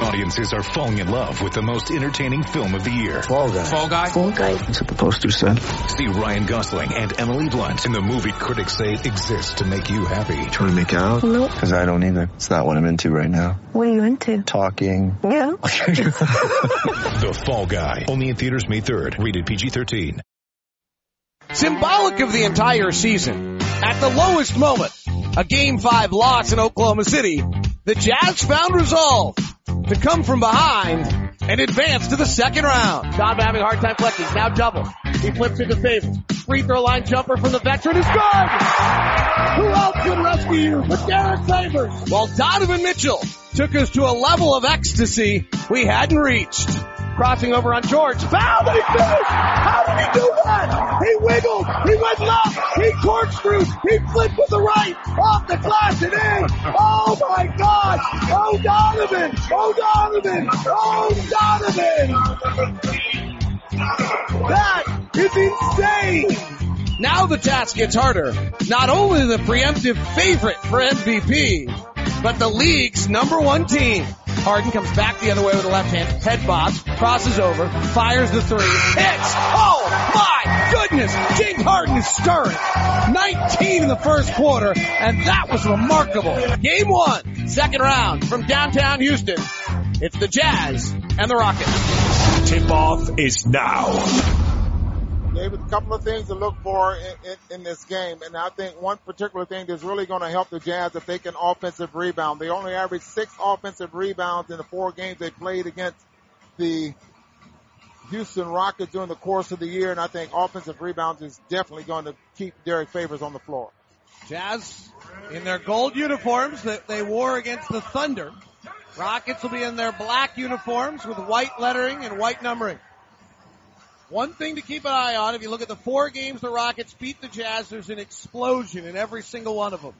Audiences are falling in love with the most entertaining film of the year. Fall guy. Fall Guy. Fall guy. That's what the poster said. See Ryan Gosling and Emily Blunt in the movie critics say exists to make you happy. Trying to make it out? Nope. Because I don't either. It's not what I'm into right now. What are you into? Talking. Yeah. The Fall Guy. Only in theaters May 3rd. Rated PG-13. Symbolic of the entire season, at the lowest moment, a Game 5 loss in Oklahoma City, the Jazz found resolve to come from behind and advance to the second round. Donovan having a hard time collecting, now double. He flips into favor. Free throw line jumper from the veteran is good! Who else would rescue you but Derrick Favors? While Donovan Mitchell took us to a level of ecstasy we hadn't reached. Crossing over on George. Foul and he finished! How did he do that? He wiggled. He went left. He corkscrewed. He flipped with the right. Off the glass and in. Oh my God. Oh Donovan. Oh Donovan. Oh Donovan. That is insane. Now the task gets harder. Not only the preemptive favorite for MVP, but the league's number one team. Harden comes back the other way with a left hand, head bobs, crosses over, fires the three, hits! Oh my goodness! James Harden is stirring. 19 in the first quarter, and that was remarkable. Game one, second round from downtown Houston. It's the Jazz and the Rockets. Tip-off is now. David, a couple of things to look for in, in, in, this game, and I think one particular thing that's really going to help the Jazz if they can offensive rebound. They only averaged six offensive rebounds in the four games they played against the Houston Rockets during the course of the year, and I think offensive rebounds is definitely going to keep Derrick Favors on the floor. Jazz in their gold uniforms that they wore against the Thunder. Rockets will be in their black uniforms with white lettering and white numbering. One thing to keep an eye on, if you look at the four games the Rockets beat the Jazz, there's an explosion in every single one of them.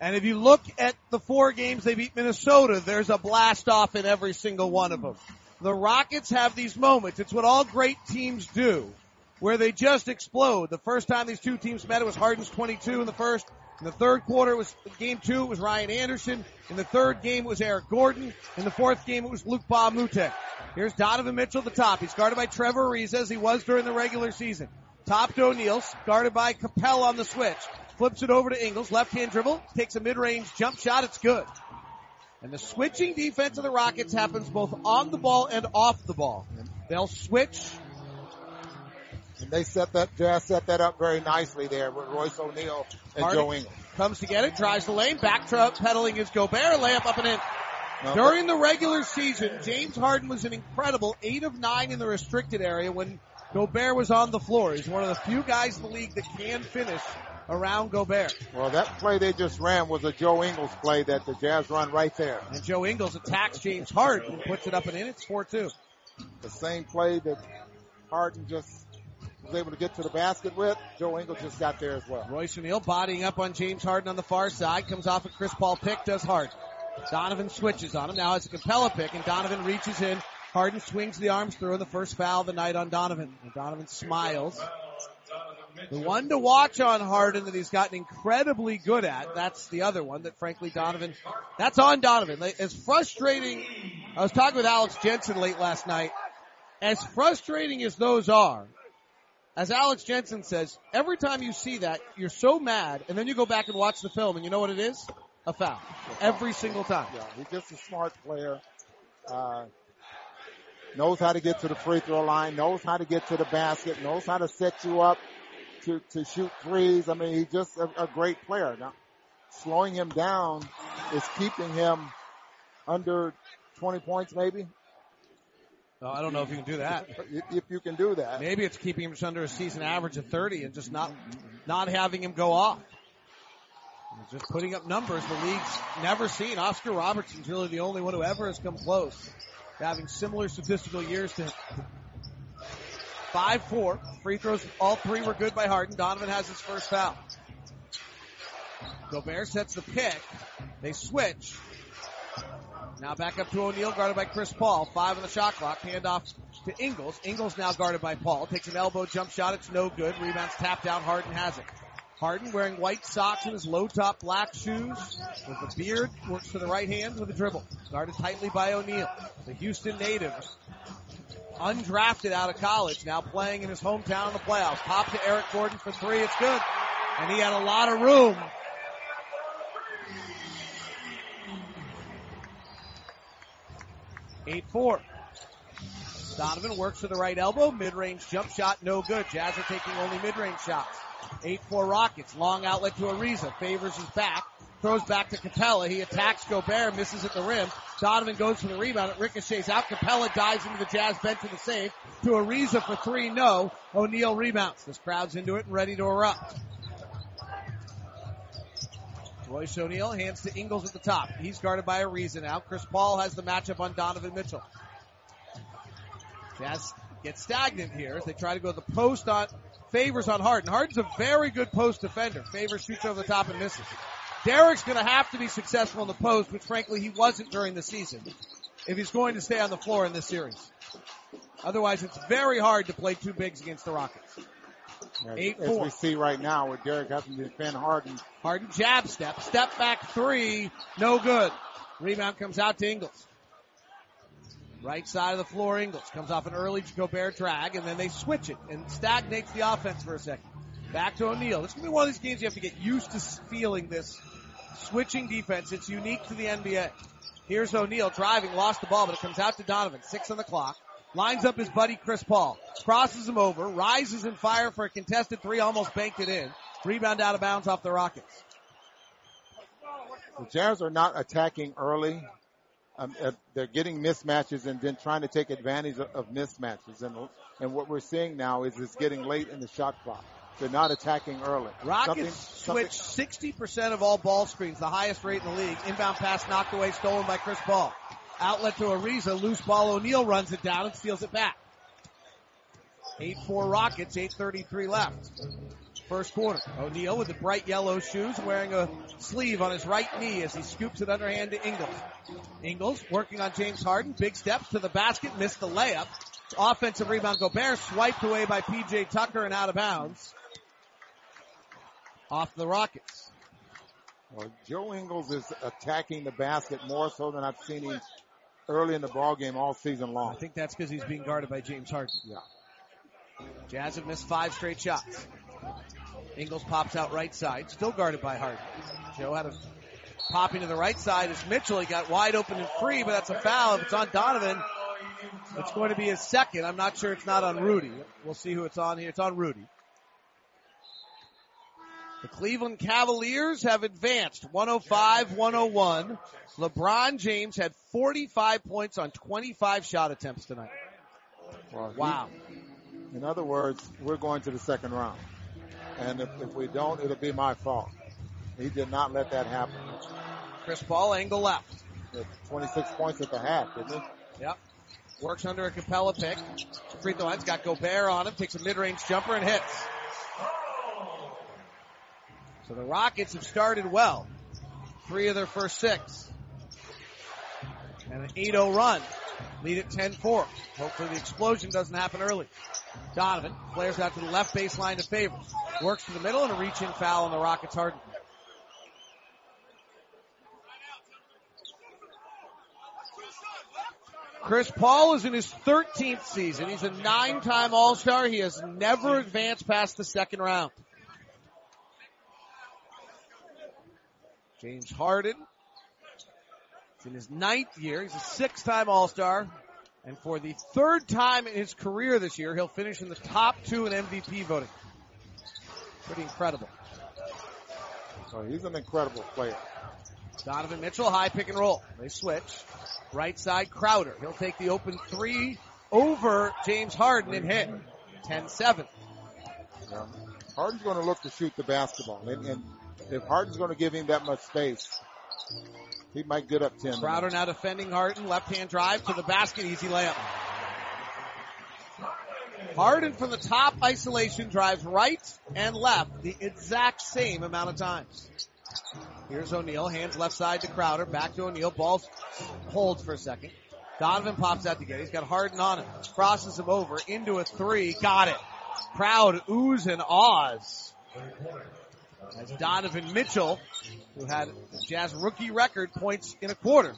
And if you look at the four games they beat Minnesota, there's a blast off in every single one of them. The Rockets have these moments. It's what all great teams do, where they just explode. The first time these two teams met, it was Harden's 22 in the first. In the third quarter, was game two, it was Ryan Anderson. In the third game, it was Eric Gordon. In the fourth game, it was Luc Mbah a Moute. Here's Donovan Mitchell at the top. He's guarded by Trevor Ariza as he was during the regular season. Top to O'Neale, guarded by Capel on the switch. Flips it over to Ingles, left hand dribble, takes a mid-range jump shot, it's good. And the switching defense of the Rockets happens both on the ball and off the ball. They'll switch. And they set that, Jazz set that up very nicely there with Royce O'Neale and Harden Joe Ingles. Comes to get it, drives the lane, back pedaling his Gobert, layup up and in. No, During the regular season, James Harden was an incredible eight of nine in the restricted area when Gobert was on the floor. He's one of the few guys in the league that can finish around Gobert. Well, that play they just ran was a Joe Ingles play that the Jazz run right there. And Joe Ingles attacks James Harden and puts it up and in. It's 4-2. The same play that Harden just was able to get to the basket with, Joe Ingles just got there as well. Royce O'Neale bodying up on James Harden on the far side, comes off a Chris Paul pick, does Harden. Donovan switches on him. Now it's a Capela pick and Donovan reaches in. Harden swings the arms through and the first foul of the night on Donovan. And Donovan smiles. The one to watch on Harden that he's gotten incredibly good at, that's the other one that frankly Donovan, that's on Donovan. As frustrating, I was talking with Alex Jensen late last night, as frustrating as those are, as Alex Jensen says, every time you see that, you're so mad, and then you go back and watch the film, and you know what it is? A foul. Every single time. Yeah, he's just a smart player. Uh, knows how to get to the free throw line, knows how to get to the basket, knows how to set you up to, to shoot threes. I mean, he's just a, a great player. Now, slowing him down is keeping him under 20 points maybe. No, I don't know if you can do that. If you can do that. Maybe it's keeping him just under a season average of 30 and just not, not having him go off. Just putting up numbers the league's never seen. Oscar Robertson's really the only one who ever has come close to having similar statistical years to him. 5-4. Free throws, all three were good by Harden. Donovan has his first foul. Gobert sets the pick. They switch. Now back up to O'Neale, guarded by Chris Paul. Five on the shot clock. Handoff to Ingles. Ingles now guarded by Paul. Takes an elbow jump shot. It's no good. Rebounds tapped out. Harden has it. Harden wearing white socks and his low top black shoes with a beard. Works to the right hand with a dribble. Guarded tightly by O'Neale. The Houston native. Undrafted out of college. Now playing in his hometown in the playoffs. Pop to Eric Gordon for three. It's good. And he had a lot of room. Eight four. Donovan works to the right elbow. Mid-range jump shot, no good. Jazz are taking only mid-range shots. 8-4 Rockets. Long outlet to Ariza. Favors his back. Throws back to Capela. He attacks Gobert, misses at the rim. Donovan goes for the rebound. It ricochets out. Capela dives into the Jazz bench in the save. To Ariza for three, no. O'Neale rebounds. This crowd's into it and ready to erupt. Royce O'Neale hands to Ingles at the top. He's guarded by Ariza now. Chris Paul has the matchup on Donovan Mitchell. Jazz get stagnant here as they try to go the post on Favors on Harden. Harden's a very good post defender. Favors shoots over the top and misses. Derrick's going to have to be successful in the post, which frankly he wasn't during the season, if he's going to stay on the floor in this series. Otherwise, it's very hard to play two bigs against the Rockets. Eight As four. we see right now with Derrick having to defend Harden. Harden jab step, step back three, no good. Rebound comes out to Ingles. Right side of the floor, Ingles comes off an early Gobert drag, and then they switch it and stagnates the offense for a second. Back to O'Neale. This is gonna be one of these games you have to get used to feeling this switching defense. It's unique to the NBA. Here's O'Neale driving, lost the ball, but it comes out to Donovan. Six on the clock. Lines up his buddy Chris Paul. Crosses him over, rises in fire for a contested three, almost banked it in. Rebound out of bounds off the Rockets. The Jazz are not attacking early. Um, uh, they're getting mismatches and then trying to take advantage of, of mismatches. And, and what we're seeing now is it's getting late in the shot clock. They're not attacking early. Rockets Something- switch 60% of all ball screens, the highest rate in the league. Inbound pass knocked away, stolen by Chris Paul. Outlet to Ariza, loose ball. O'Neale runs it down and steals it back. 8-4 Rockets, 8.33 left. First quarter. O'Neale with the bright yellow shoes, wearing a sleeve on his right knee as he scoops it underhand to Ingles. Ingles working on James Harden, big steps to the basket, missed the layup. Offensive rebound, Gobert swiped away by PJ Tucker and out of bounds. Off the Rockets. Well, Joe Ingles is attacking the basket more so than I've seen him early in the ball game all season long. I think that's because he's being guarded by James Harden. Yeah. Jazz have missed five straight shots. Ingles pops out right side, still guarded by Harden. Joe had a popping to the right side as Mitchell. He got wide open and free, but that's a foul. If it's on Donovan, it's going to be his second. I'm not sure it's not on Rudy. We'll see who it's on here. It's on Rudy. The Cleveland Cavaliers have advanced 105-101. LeBron James had 45 points on 25 shot attempts tonight. Well, he- Wow. in other words, we're going to the second round. And if, if we don't, it'll be my fault. He did not let that happen. Chris Paul angle left. 26 points at the half, didn't he? Yep. Works under a Capela pick. Free throw line's got Gobert on him. Takes a mid-range jumper and hits. So the Rockets have started well. Three of their first six. And an 8-0 run. Lead at 10-4. Hopefully the explosion doesn't happen early. Donovan flares out to the left baseline to Favors. Works to the middle and a reach-in foul on the Rockets Harden. Chris Paul is in his 13th season. He's a nine-time All-Star. He has never advanced past the second round. James Harden is in his ninth year. He's a six-time All-Star. And for the third time in his career this year, he'll finish in the top two in MVP voting. Pretty incredible. So he's an incredible player. Donovan Mitchell, high pick and roll. They switch. Right side, Crowder. He'll take the open three over James Harden and hit. 10-7. Yeah. Harden's going to look to shoot the basketball. And, and if Harden's going to give him that much space, he might get up 10. Crowder now defending Harden. Left hand drive to the basket. Easy layup. Harden from the top isolation drives right and left the exact same amount of times. Here's O'Neale. Hands left side to Crowder. Back to O'Neale. Ball holds for a second. Donovan pops out to get it. He's got Harden on him. Crosses him over into a three. Got it. Crowd oohs and ahs. As Donovan Mitchell, who had Jazz rookie record points in a quarter.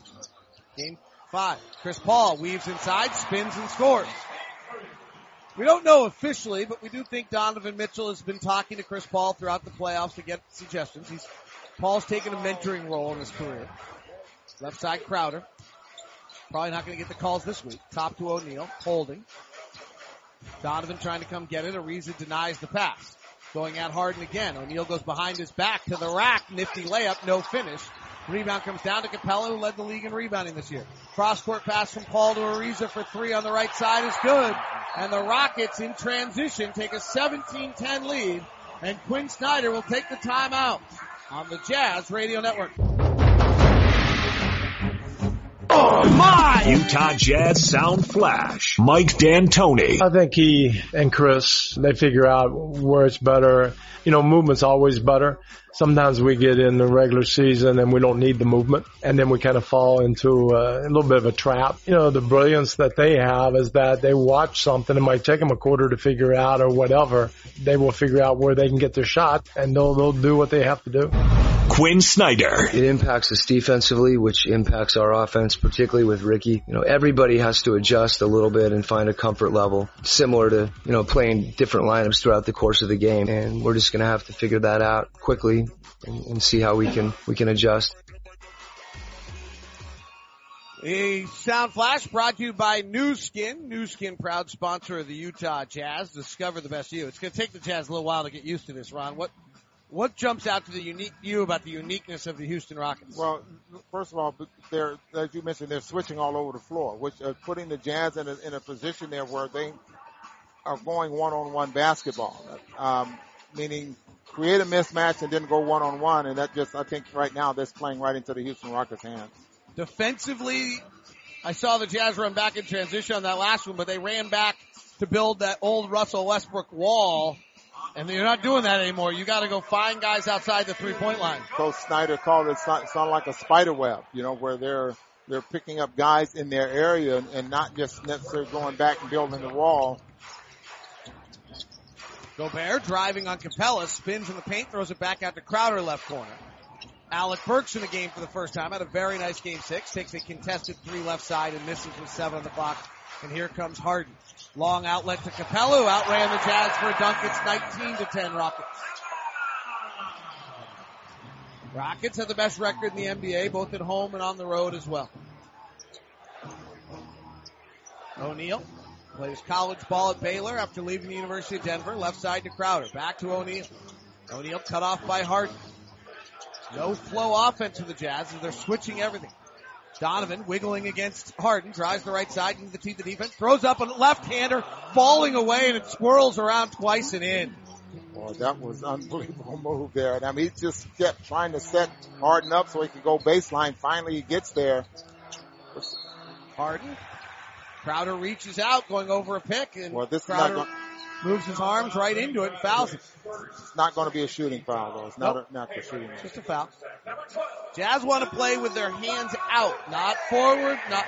Game five. Chris Paul weaves inside, spins and scores. We don't know officially, but we do think Donovan Mitchell has been talking to Chris Paul throughout the playoffs to get suggestions. He's Paul's taken a mentoring role in his career. Left side Crowder. Probably not going to get the calls this week. Top to O'Neale, holding. Donovan trying to come get it. Ariza denies the pass. Going at Harden again. O'Neale goes behind his back to the rack. Nifty layup, no finish. Rebound comes down to Capela, who led the league in rebounding this year. Cross court pass from Paul to Ariza for three on the right side is good. And the Rockets in transition take a 17-10 lead. And Quinn Snyder will take the timeout on the Jazz Radio Network. My! Utah Jazz Sound Flash. Mike D'Antoni. I think he and Chris, they figure out where it's better. You know, movement's always better. Sometimes we get in the regular season and we don't need the movement and then we kind of fall into uh, a little bit of a trap. You know, the brilliance that they have is that they watch something. It might take them a quarter to figure out or whatever. They will figure out where they can get their shot and they'll, they'll do what they have to do. Quinn Snyder. It impacts us defensively, which impacts our offense, particularly with Ricky. You know, everybody has to adjust a little bit and find a comfort level, similar to, you know, playing different lineups throughout the course of the game. And we're just going to have to figure that out quickly and, and see how we can, we can adjust. A sound flash brought to you by Nu Skin. Nu Skin, proud sponsor of the Utah Jazz. Discover the best you. It's going to take the Jazz a little while to get used to this, Ron. What what jumps out to the unique you about the uniqueness of the Houston Rockets? Well, first of all, they're as you mentioned, they're switching all over the floor, which are putting the Jazz in a, in a position there where they are going one-on-one basketball, um, meaning create a mismatch and then go one-on-one, and that just I think right now that's playing right into the Houston Rockets' hands. Defensively, I saw the Jazz run back in transition on that last one, but they ran back to build that old Russell Westbrook wall and you're not doing that anymore. You got to go find guys outside the three point line. Coach Snyder called it sound like a spider web, you know, where they're they're picking up guys in their area and not just necessarily going back and building the wall. Gobert driving on Capela, spins in the paint, throws it back out to Crowder left corner. Alec Burks in the game for the first time. Had a very nice game six. Takes a contested three left side and misses with seven on the clock. And here comes Harden. Long outlet to Capela, who outran the Jazz for a dunk. It's 19 to 10 Rockets. Rockets have the best record in the NBA, both at home and on the road as well. O'Neale plays college ball at Baylor after leaving the University of Denver. Left side to Crowder. Back to O'Neale. O'Neale cut off by Harden. No flow offense for the Jazz as they're switching everything. Donovan wiggling against Harden, drives the right side into the teeth of defense, throws up a left-hander, falling away, and it swirls around twice and in. Boy, that was unbelievable move there. And I mean, he just kept trying to set Harden up so he could go baseline. Finally, he gets there. Harden. Crowder reaches out, going over a pick, and well, this Crowder is not going, moves his arms right into it and fouls it. It's not going to be a shooting foul, though. It's not Nope. a, not the shooting. Just a foul. Jazz want to play with their hands out, not forward, not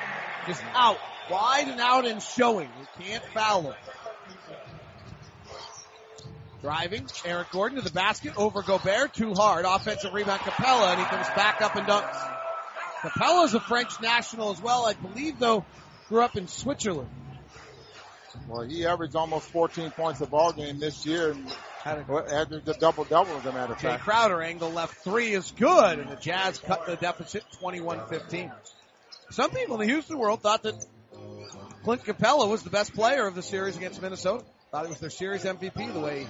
just out, wide and out and showing. You can't foul them. Driving, Eric Gordon to the basket, over Gobert, too hard. Offensive rebound, Capela, and he comes back up and dunks. Capela's a French national as well. I believe, though, grew up in Switzerland. Well, he averaged almost 14 points a ball game this year and Had a a double double as a matter of Jay fact. Crowder angle left three is good, and the Jazz cut the deficit 21-15. Some people in the Houston world thought that Clint Capela was the best player of the series against Minnesota. Thought it was their series MVP the way he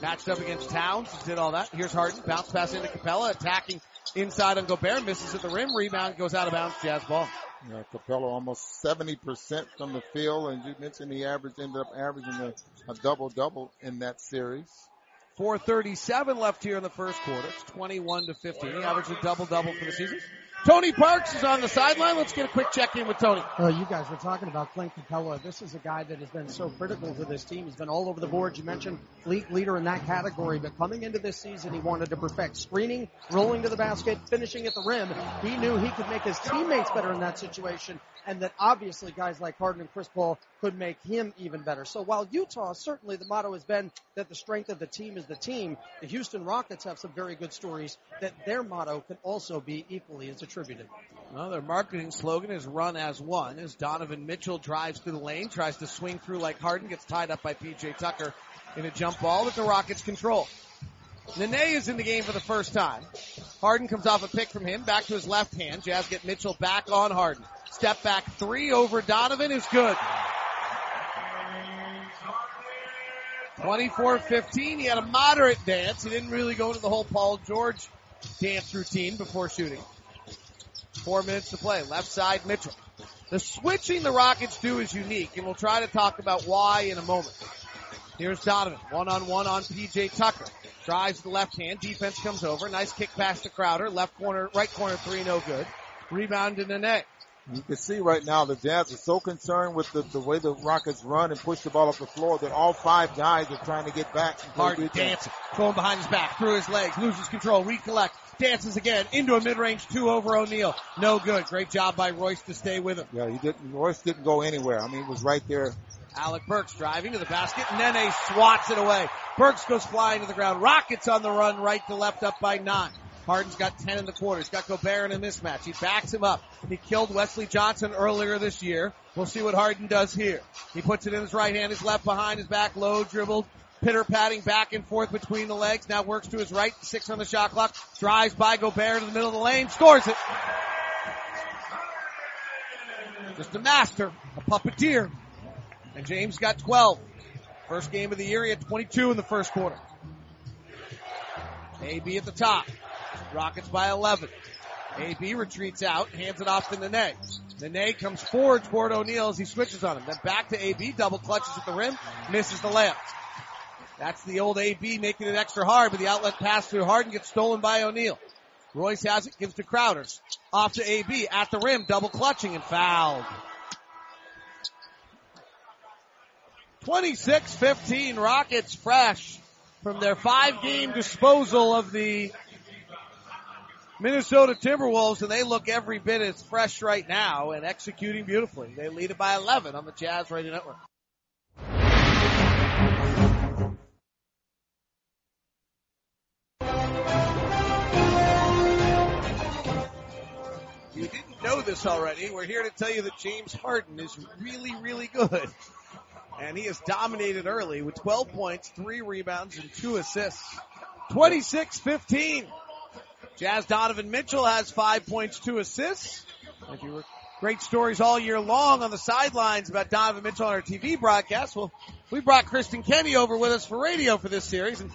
matched up against Towns, did all that. Here's Harden, bounce pass into Capela, attacking inside on Gobert, misses at the rim, rebound goes out of bounds, Jazz ball. Yeah, Capela almost 70% from the field, and you mentioned he averaged ended up averaging a, a double double in that series. 437 left here in the first quarter. It's 21 to 15. He averaged a double double for the season. Tony Parks is on the sideline. Let's get a quick check in with Tony. Uh, you guys were talking about Clint Capela. This is a guy that has been so critical to this team. He's been all over the board. You mentioned league leader in that category, but coming into this season, he wanted to perfect screening, rolling to the basket, finishing at the rim. He knew he could make his teammates better in that situation, and that obviously guys like Harden and Chris Paul could make him even better. So while Utah, certainly the motto has been that the strength of the team is the team, the Houston Rockets have some very good stories that their motto could also be equally as attributed. Well, their marketing slogan is run as one as Donovan Mitchell drives through the lane, tries to swing through like Harden, gets tied up by PJ Tucker in a jump ball that the Rockets control. Nene is in the game for the first time. Harden comes off a pick from him, back to his left hand. Jazz get Mitchell back on Harden. Step back three over Donovan is good. 24-15. He had a moderate dance. He didn't really go into the whole Paul George dance routine before shooting. Four minutes to play. Left side, Mitchell. The switching the Rockets do is unique, and we'll try to talk about why in a moment. Here's Donovan, one on one on PJ Tucker. Drives the left hand, defense comes over, nice kick pass to Crowder, left corner, right corner three, no good. Rebound to Nene. You can see right now the Jazz are so concerned with the, the way the Rockets run and push the ball up the floor that all five guys are trying to get back. Harden dancing, throwing behind his back, through his legs, loses control, recollect, dances again, into a mid-range two over O'Neale. No good. Great job by Royce to stay with him. Yeah, he didn't. Royce didn't go anywhere. I mean, he was right there. Alec Burks driving to the basket. Nene swats it away. Burks goes flying to the ground. Rockets on the run right to left up by nine. Harden's got 10 in the quarter. He's got Gobert in a mismatch. He backs him up. He killed Wesley Johnson earlier this year. We'll see what Harden does here. He puts it in his right hand, his left behind his back, low dribbled, pitter patting back and forth between the legs. Now works to his right, six on the shot clock, drives by Gobert to the middle of the lane, scores it. Just a master, a puppeteer. And James got 12. First game of the year, he had 22 in the first quarter. AB at the top. Rockets by 11. AB retreats out, hands it off to Nene. Nene comes forward toward O'Neale as he switches on him. Then back to AB, double clutches at the rim, misses the layup. That's the old AB making it extra hard, but the outlet pass through Harden gets stolen by O'Neale. Royce has it, gives to Crowders. Off to AB, at the rim, double clutching and fouled. 26-15 Rockets fresh from their five game disposal of the Minnesota Timberwolves and they look every bit as fresh right now and executing beautifully. They lead it by 11 on the Jazz Radio Network. You didn't know this already. We're here to tell you that James Harden is really, really good. And he has dominated early with 12 points, 3 rebounds, and 2 assists. 26-15. Jazz Donovan Mitchell has 5 points, 2 assists. If you were great stories all year long on the sidelines about Donovan Mitchell on our TV broadcast, well, we brought Kristen Kenney over with us for radio for this series. And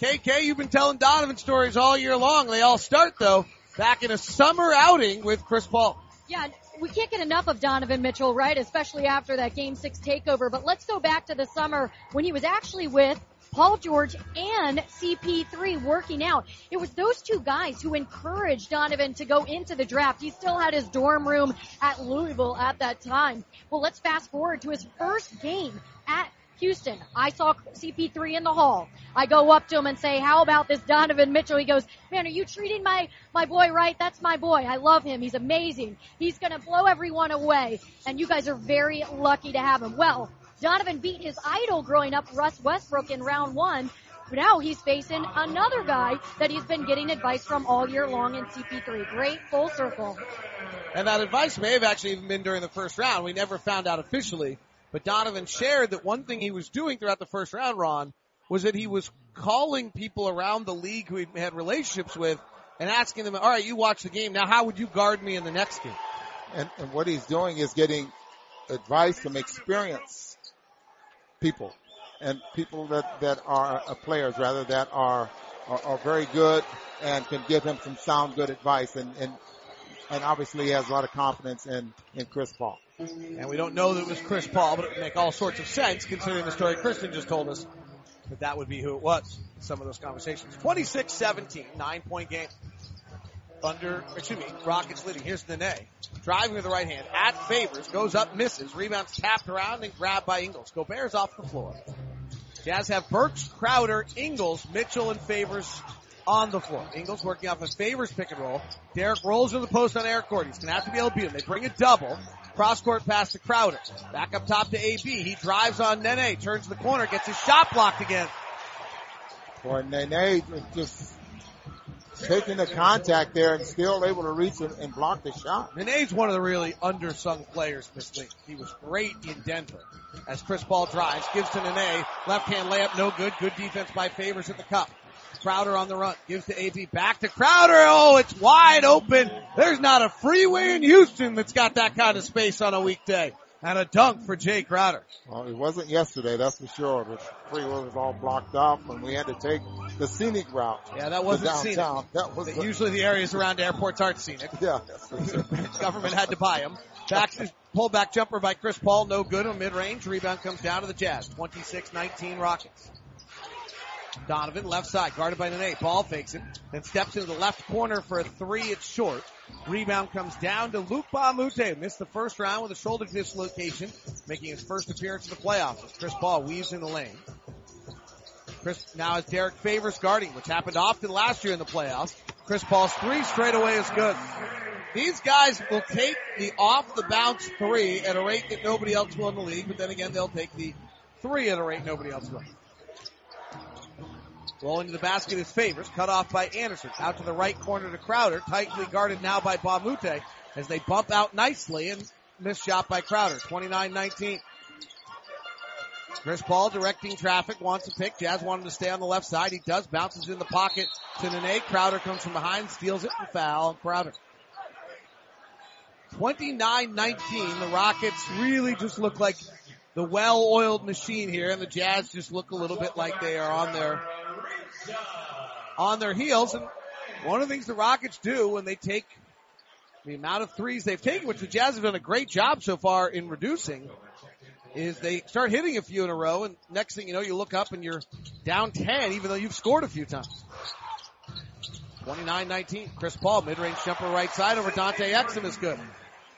KK, you've been telling Donovan stories all year long. They all start though back in a summer outing with Chris Paul. Yeah, we can't get enough of Donovan Mitchell, right? Especially after that game six takeover. But let's go back to the summer when he was actually with Paul George and CP3 working out. It was those two guys who encouraged Donovan to go into the draft. He still had his dorm room at Louisville at that time. Well, let's fast forward to his first game at Houston. I saw CP3 in the hall. I go up to him and say, how about this Donovan Mitchell? He goes, man, are you treating my, my boy right? That's my boy. I love him. He's amazing. He's going to blow everyone away. And you guys are very lucky to have him. Well, Donovan beat his idol growing up, Russ Westbrook, in round one. Now he's facing another guy that he's been getting advice from all year long in CP3. Great full circle. And that advice may have actually even been during the first round. We never found out officially. But Donovan shared that one thing he was doing throughout the first round, Ron, was that he was calling people around the league who he had relationships with and asking them, all right, you watch the game. Now how would you guard me in the next game? And, and what he's doing is getting advice from experienced people and people that, that are uh, players rather that are, are, are very good and can give him some sound good advice and, and, and obviously he has a lot of confidence in, in Chris Paul. And we don't know that it was Chris Paul, but it would make all sorts of sense considering the story Kristen just told us that that would be who it was. Some of those conversations. 26-17, nine point game. Thunder, excuse me, Rockets leading. Here's Nene. Driving with the right hand. At Favors. Goes up, misses. Rebounds tapped around and grabbed by Ingles. Gobert's off the floor. Jazz have Burks, Crowder, Ingles, Mitchell, and Favors on the floor. Ingles working off a Favors pick and roll. Derrick rolls to the post on Eric Gordon. He's gonna have to be able to beat him. They bring a double. Cross court pass to Crowder. Back up top to AB. He drives on Nene, turns the corner, gets his shot blocked again. Boy, Nene just taking the contact there and still able to reach and, and block the shot. Nene's one of the really undersung players this league. He was great in Denver. As Chris Paul drives, gives to Nene, left hand layup, no good. Good defense by Favors at the cup. Crowder on the run, gives to AB, back to Crowder. Oh, it's wide open. There's not a freeway in Houston that's got that kind of space on a weekday. And a dunk for Jae Crowder. Well, it wasn't yesterday, that's for sure. The freeway was all blocked off and we had to take the scenic route. Yeah, that wasn't downtown. scenic. That was the, Usually the areas around airports aren't scenic. yeah, that's for sure. Government had to buy them. Back to pullback jumper by Chris Paul, no good on mid range. Rebound comes down to the Jazz. 26-19 Rockets. Donovan left side, guarded by Nene. Ball fakes it, then steps into the left corner for a three. It's short. Rebound comes down to Luc Mbah a Moute. Missed the first round with a shoulder dislocation, making his first appearance in the playoffs. Chris Paul weaves in the lane. Chris now has Derrick Favors guarding, which happened often last year in the playoffs. Chris Paul's three straight away is good. These guys will take the off the bounce three at a rate that nobody else will in the league, but then again they'll take the three at a rate nobody else will. Rolling to the basket is Favors, cut off by Anderson. Out to the right corner to Crowder, tightly guarded now by Mbah a Moute as they bump out nicely and miss shot by Crowder. 29-19. Chris Paul directing traffic, wants a pick. Jazz wanted to stay on the left side. He does, bounces in the pocket to Nene. Crowder comes from behind, steals it and foul. Crowder. 29-19. The Rockets really just look like the well-oiled machine here, and the Jazz just look a little bit like they are on their on their heels. And one of the things the Rockets do when they take the amount of threes they've taken, which the Jazz have done a great job so far in reducing, is they start hitting a few in a row, and next thing you know, you look up and you're down 10, even though you've scored a few times. 29-19. Chris Paul, mid-range jumper right side over Dante Exum is good.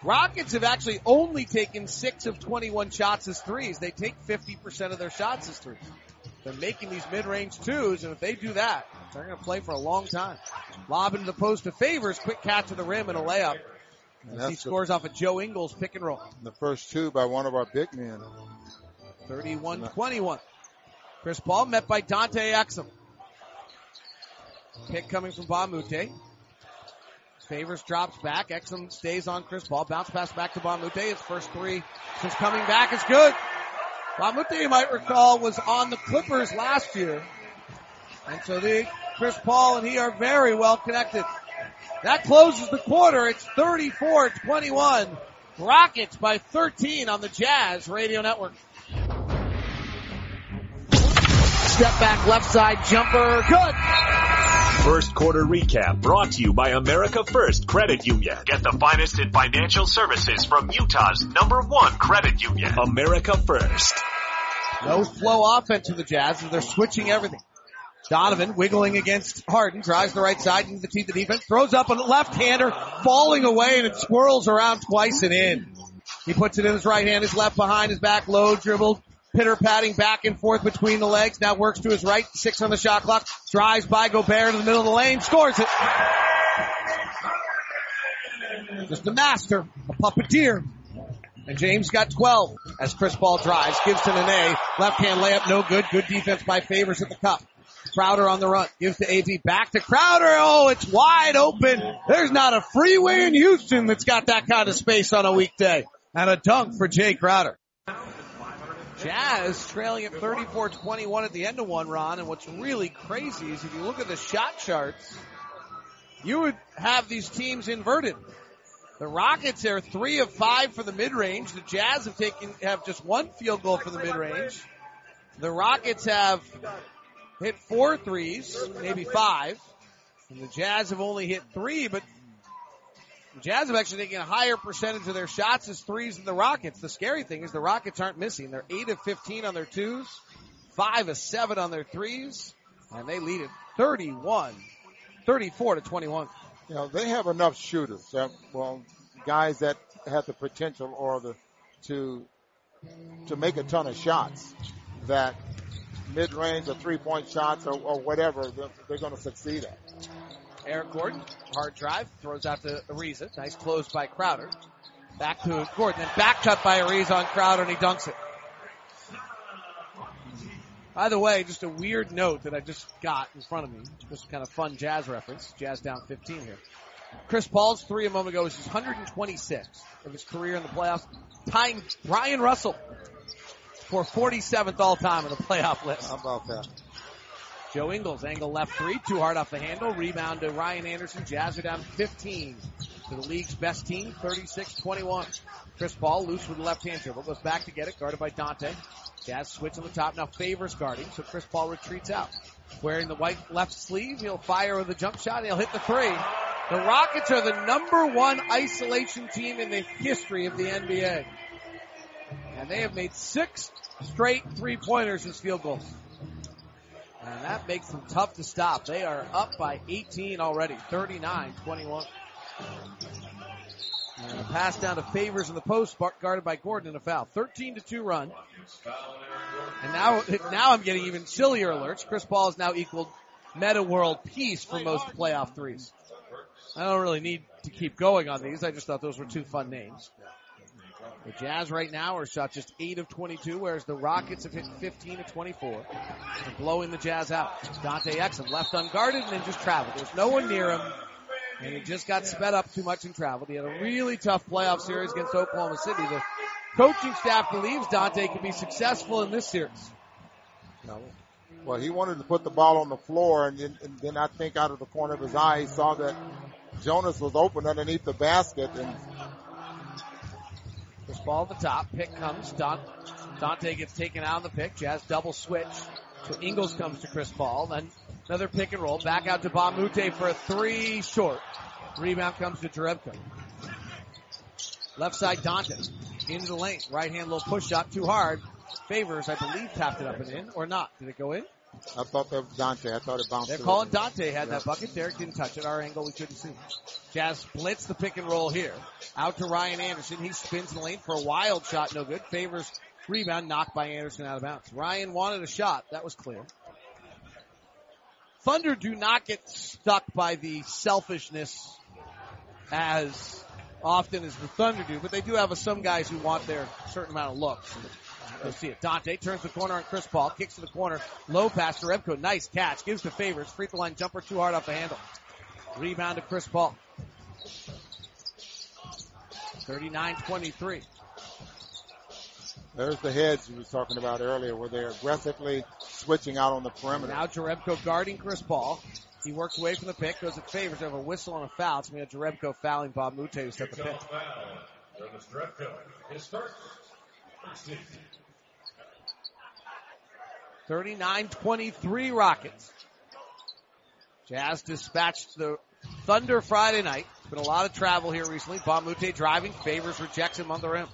Rockets have actually only taken six of 21 shots as threes. They take 50% of their shots as threes. They're making these mid-range twos, and if they do that, they're going to play for a long time. Lob into the post to Favors, quick catch to the rim and a layup. As he scores off a Joe Ingles pick and roll. The first two by one of our big men. 31-21. Chris Paul met by Dante Exum. Pick coming from Mbah a Moute. Favors drops back. Exum stays on Chris Paul. Bounce pass back to Mbah a Moute. His first three since coming back is good. Mbah a Moute, you might recall, was on the Clippers last year. And so the Chris Paul and he are very well connected. That closes the quarter. It's 34-21. Rockets by 13 on the Jazz Radio Network. Step back left side jumper. Good. First quarter recap brought to you by America First Credit Union. Get the finest in financial services from Utah's number one credit union. America First. No flow offense to the Jazz as they're switching everything. Donovan wiggling against Harden, drives the right side into the teeth of defense, throws up a left-hander, falling away and it swirls around twice and in. He puts it in his right hand, his left behind his back, low dribble, pitter patting back and forth between the legs, now works to his right, six on the shot clock, drives by Gobert to the middle of the lane, scores it. Just a master, a puppeteer. And James got 12 as Chris Paul drives, gives to Nene, left hand layup, no good, good defense by Favors at the cup. Crowder on the run. Gives to AV. Back to Crowder. Oh, it's wide open. There's not a freeway in Houston that's got that kind of space on a weekday. And a dunk for Jae Crowder. Jazz trailing at 34-21 at the end of one, Ron. And what's really crazy is if you look at the shot charts, you would have these teams inverted. The Rockets are three of five for the mid-range. The Jazz have taken, have just one field goal for the mid-range. The Rockets have hit four threes, maybe five. And the Jazz have only hit three, but the Jazz have actually taken a higher percentage of their shots as threes than the Rockets. The scary thing is the Rockets aren't missing. They're eight of 15 on their twos, five of seven on their threes, and they lead it 31, 34 to 21. You know, they have enough shooters. Uh, well, guys that have the potential or the to to make a ton of shots that mid-range or three-point shots or, or whatever they're, they're going to succeed at. Eric Gordon, hard drive, throws out to Ariza. Nice close by Crowder. Back to Gordon, and back cut by Ariza on Crowder, and he dunks it. By the way, just a weird note that I just got in front of me. Just kind of fun jazz reference. Jazz down 15 here. Chris Paul's three a moment ago was his 126 of his career in the playoffs, tying Bryon Russell for 47th all time in the playoff list. How about that? Joe Ingles, angle left three, too hard off the handle. Rebound to Ryan Anderson. Jazz are down 15 to the league's best team, 36-21. Chris Paul loose with the left hand dribble, goes back to get it, guarded by Dante. Jazz switch on the top, now favors guarding, so Chris Paul retreats out. Wearing the white left sleeve, he'll fire with a jump shot, he'll hit the three. The Rockets are the number one isolation team in the history of the NBA. And they have made six straight three pointers as field goals. And that makes them tough to stop. They are up by 18 already, 39-21. And a pass down to Favors in the post, guarded by Gordon in a foul. 13 to 2 run. And now, now I'm getting even sillier alerts. Chris Paul has now equaled Metta World Peace for most playoff threes. I don't really need to keep going on these. I just thought those were two fun names. The Jazz right now are shot just 8 of 22, whereas the Rockets have hit 15 of 24. They're blowing the Jazz out. Dante Exum left unguarded and then just traveled. There's no one near him. And he just got sped up too much and traveled. He had a really tough playoff series against Oklahoma City. The coaching staff believes Dante can be successful in this series. Well, he wanted to put the ball on the floor, and then, and then I think out of the corner of his eye, he saw that Jonas was open underneath the basket, and Chris ball at the top. Pick comes. Dante gets taken out of the pick. Jazz double switch. So Ingles comes to Chris Paul. Then another pick and roll. Back out to a for a three short. Rebound comes to Jerebko. Left side Dante. Into the lane. Right hand little push shot. Too hard. Favors, I believe, tapped it up and in. Or not. Did it go in? I thought that was Dante. I thought it bounced. They're calling Dante had yeah. that bucket. Derrick didn't touch it. Our angle we couldn't see. Jazz blitz the pick and roll here. Out to Ryan Anderson. He spins in the lane for a wild shot. No good. Favors rebound knocked by Anderson out of bounds. Ryan wanted a shot. That was clear. Thunder do not get stuck by the selfishness as often as the Thunder do, but they do have a, some guys who want their certain amount of looks. You'll see it. Dante turns the corner on Chris Paul, kicks to the corner, low pass to Rebko. Nice catch, gives to Favors. Free throw line jumper too hard off the handle. Rebound to Chris Paul. 39-23. There's the heads you was talking about earlier where they're aggressively switching out on the perimeter. Now Jerebko guarding Chris Paul. He works away from the pick, goes at favors Have a whistle on a foul. It's going to Jerebko fouling Mbah a Moute who set the pick. His first. 39-23 Rockets. Jazz dispatched the Thunder Friday night. It's Been a lot of travel here recently. Moute driving, favors, rejects him on the rim.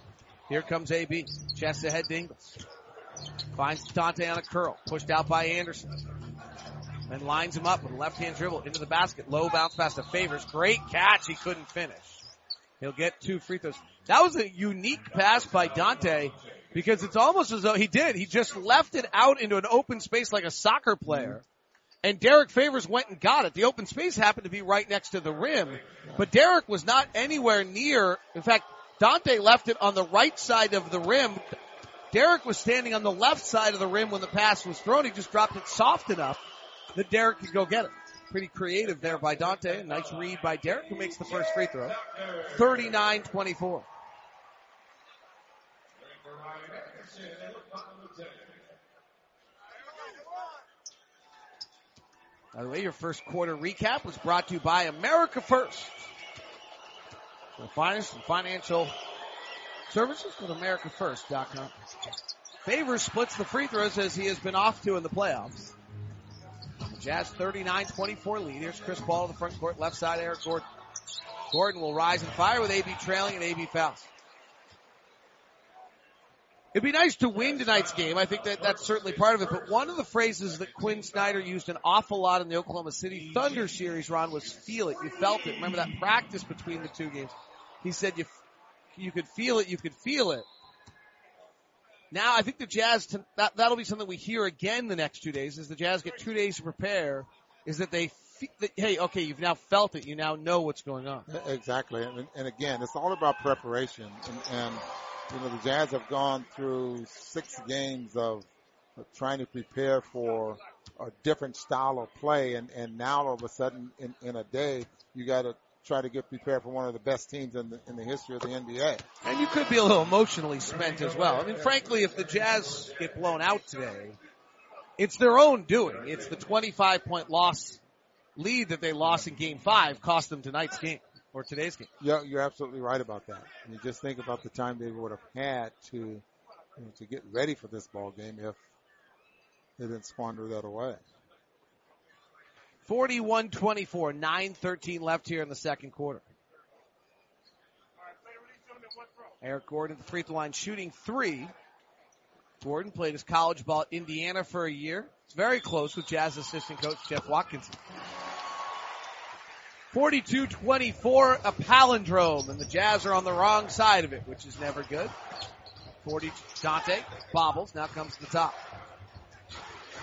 Here comes AB. Chest ahead to Ingles. Finds Dante on a curl. Pushed out by Anderson. Then lines him up with a left hand dribble into the basket. Low bounce pass to Favors. Great catch. He couldn't finish. He'll get two free throws. That was a unique pass by Dante because it's almost as though he did. He just left it out into an open space like a soccer player. And Derrick Favors went and got it. The open space happened to be right next to the rim, but Derrick was not anywhere near. In fact, Dante left it on the right side of the rim. Derrick was standing on the left side of the rim when the pass was thrown. He just dropped it soft enough that Derrick could go get it. Pretty creative there by Dante. Nice read by Derrick who makes the first free throw. 39-24. By the way, your first quarter recap was brought to you by America First. The finest in financial services with AmericaFirst.com. Favors splits the free throws as he has been off to in the playoffs. Jazz 39-24 lead. Here's Chris Paul in the front court, left side Eric Gordon. Gordon will rise and fire with AB trailing and AB fouls. It'd be nice to win tonight's game. I think that that's certainly part of it. But one of the phrases that Quinn Snyder used an awful lot in the Oklahoma City Thunder series, Ron, was "feel it." You felt it. Remember that practice between the two games? He said you you could feel it. You could feel it. Now I think the Jazz that that'll be something we hear again the next two days. As the Jazz get two days to prepare, is that they hey okay you've now felt it. You now know what's going on. Exactly, and, and again it's all about preparation and, and you know, the Jazz have gone through six games of, trying to prepare for a different style of play, and, and now all of a sudden, in, in a day, you got to try to get prepared for one of the best teams in the, in the history of the NBA. And you could be a little emotionally spent as well. I mean, frankly, if the Jazz get blown out today, it's their own doing. It's the 25 point loss lead that they lost in game five cost them tonight's game or today's game. Yeah, you're absolutely right about that. And you just think about the time they would have had to you know, to get ready for this ball game if they didn't squander that away. 41-24, 9-13 left here in the second quarter. Eric Gordon at the free throw line shooting three. Gordon played his college ball at Indiana for a year. It's very close with Jazz assistant coach Jeff Watkinson. 42-24, a palindrome, and the Jazz are on the wrong side of it, which is never good. 40, Dante bobbles, now comes to the top.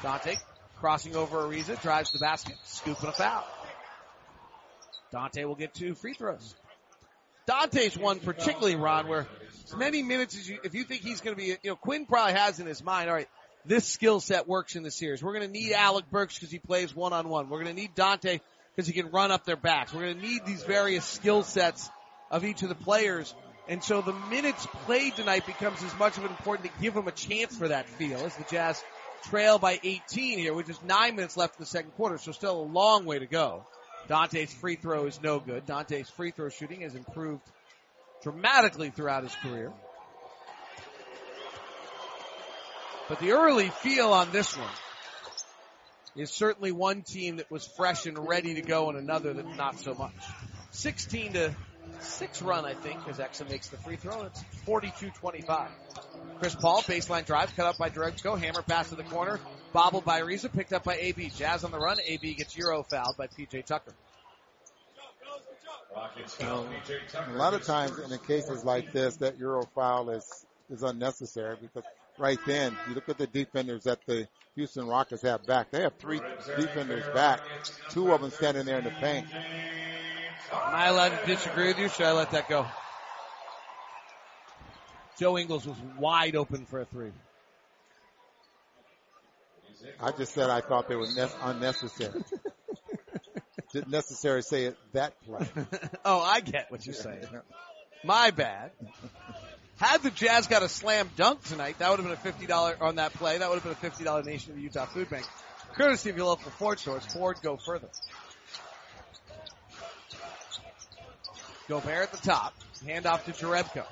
Dante crossing over Ariza, drives the basket, scooping a foul. Dante will get two free throws. Dante's one particularly, Ron, where as many minutes as you, if you think he's going to be, you know, Quinn probably has in his mind, all right, this skill set works in the series. We're going to need Alec Burks because he plays one on one. We're going to need Dante because he can run up their backs. We're going to need these various skill sets of each of the players. And so the minutes played tonight becomes as much of an important to give them a chance for that feel as the Jazz trail by 18 here, which just nine minutes left in the second quarter. So still a long way to go. Dante's free throw is no good. Dante's free throw shooting has improved dramatically throughout his career. But the early feel on this one is certainly one team that was fresh and ready to go and another that not so much. 16 to 6 run, I think, as Exum makes the free throw. It's 42-25. Chris Paul, baseline drive, cut up by Go hammer pass to the corner, bobbled by Ariza, picked up by AB. Jazz on the run, AB gets hero fouled by PJ Tucker. a lot of times in cases like this, that hero foul is, is unnecessary because right then, you look at the defenders that the Houston Rockets have back. They have three defenders back, two of them standing there in the paint. Am I allowed to disagree with you? Should I let that go? Joe Ingles was wide open for a three. I just said I thought they were ne- unnecessary. Didn't necessarily say it that play. oh, I get what you're saying. My bad. Had the Jazz got a slam dunk tonight, that would have been a fifty dollar on that play. That would have been a fifty dollar Nation of the Utah Food Bank, courtesy of your local Ford stores. Ford, go further. Gobert at the top, hand off to Jerebko.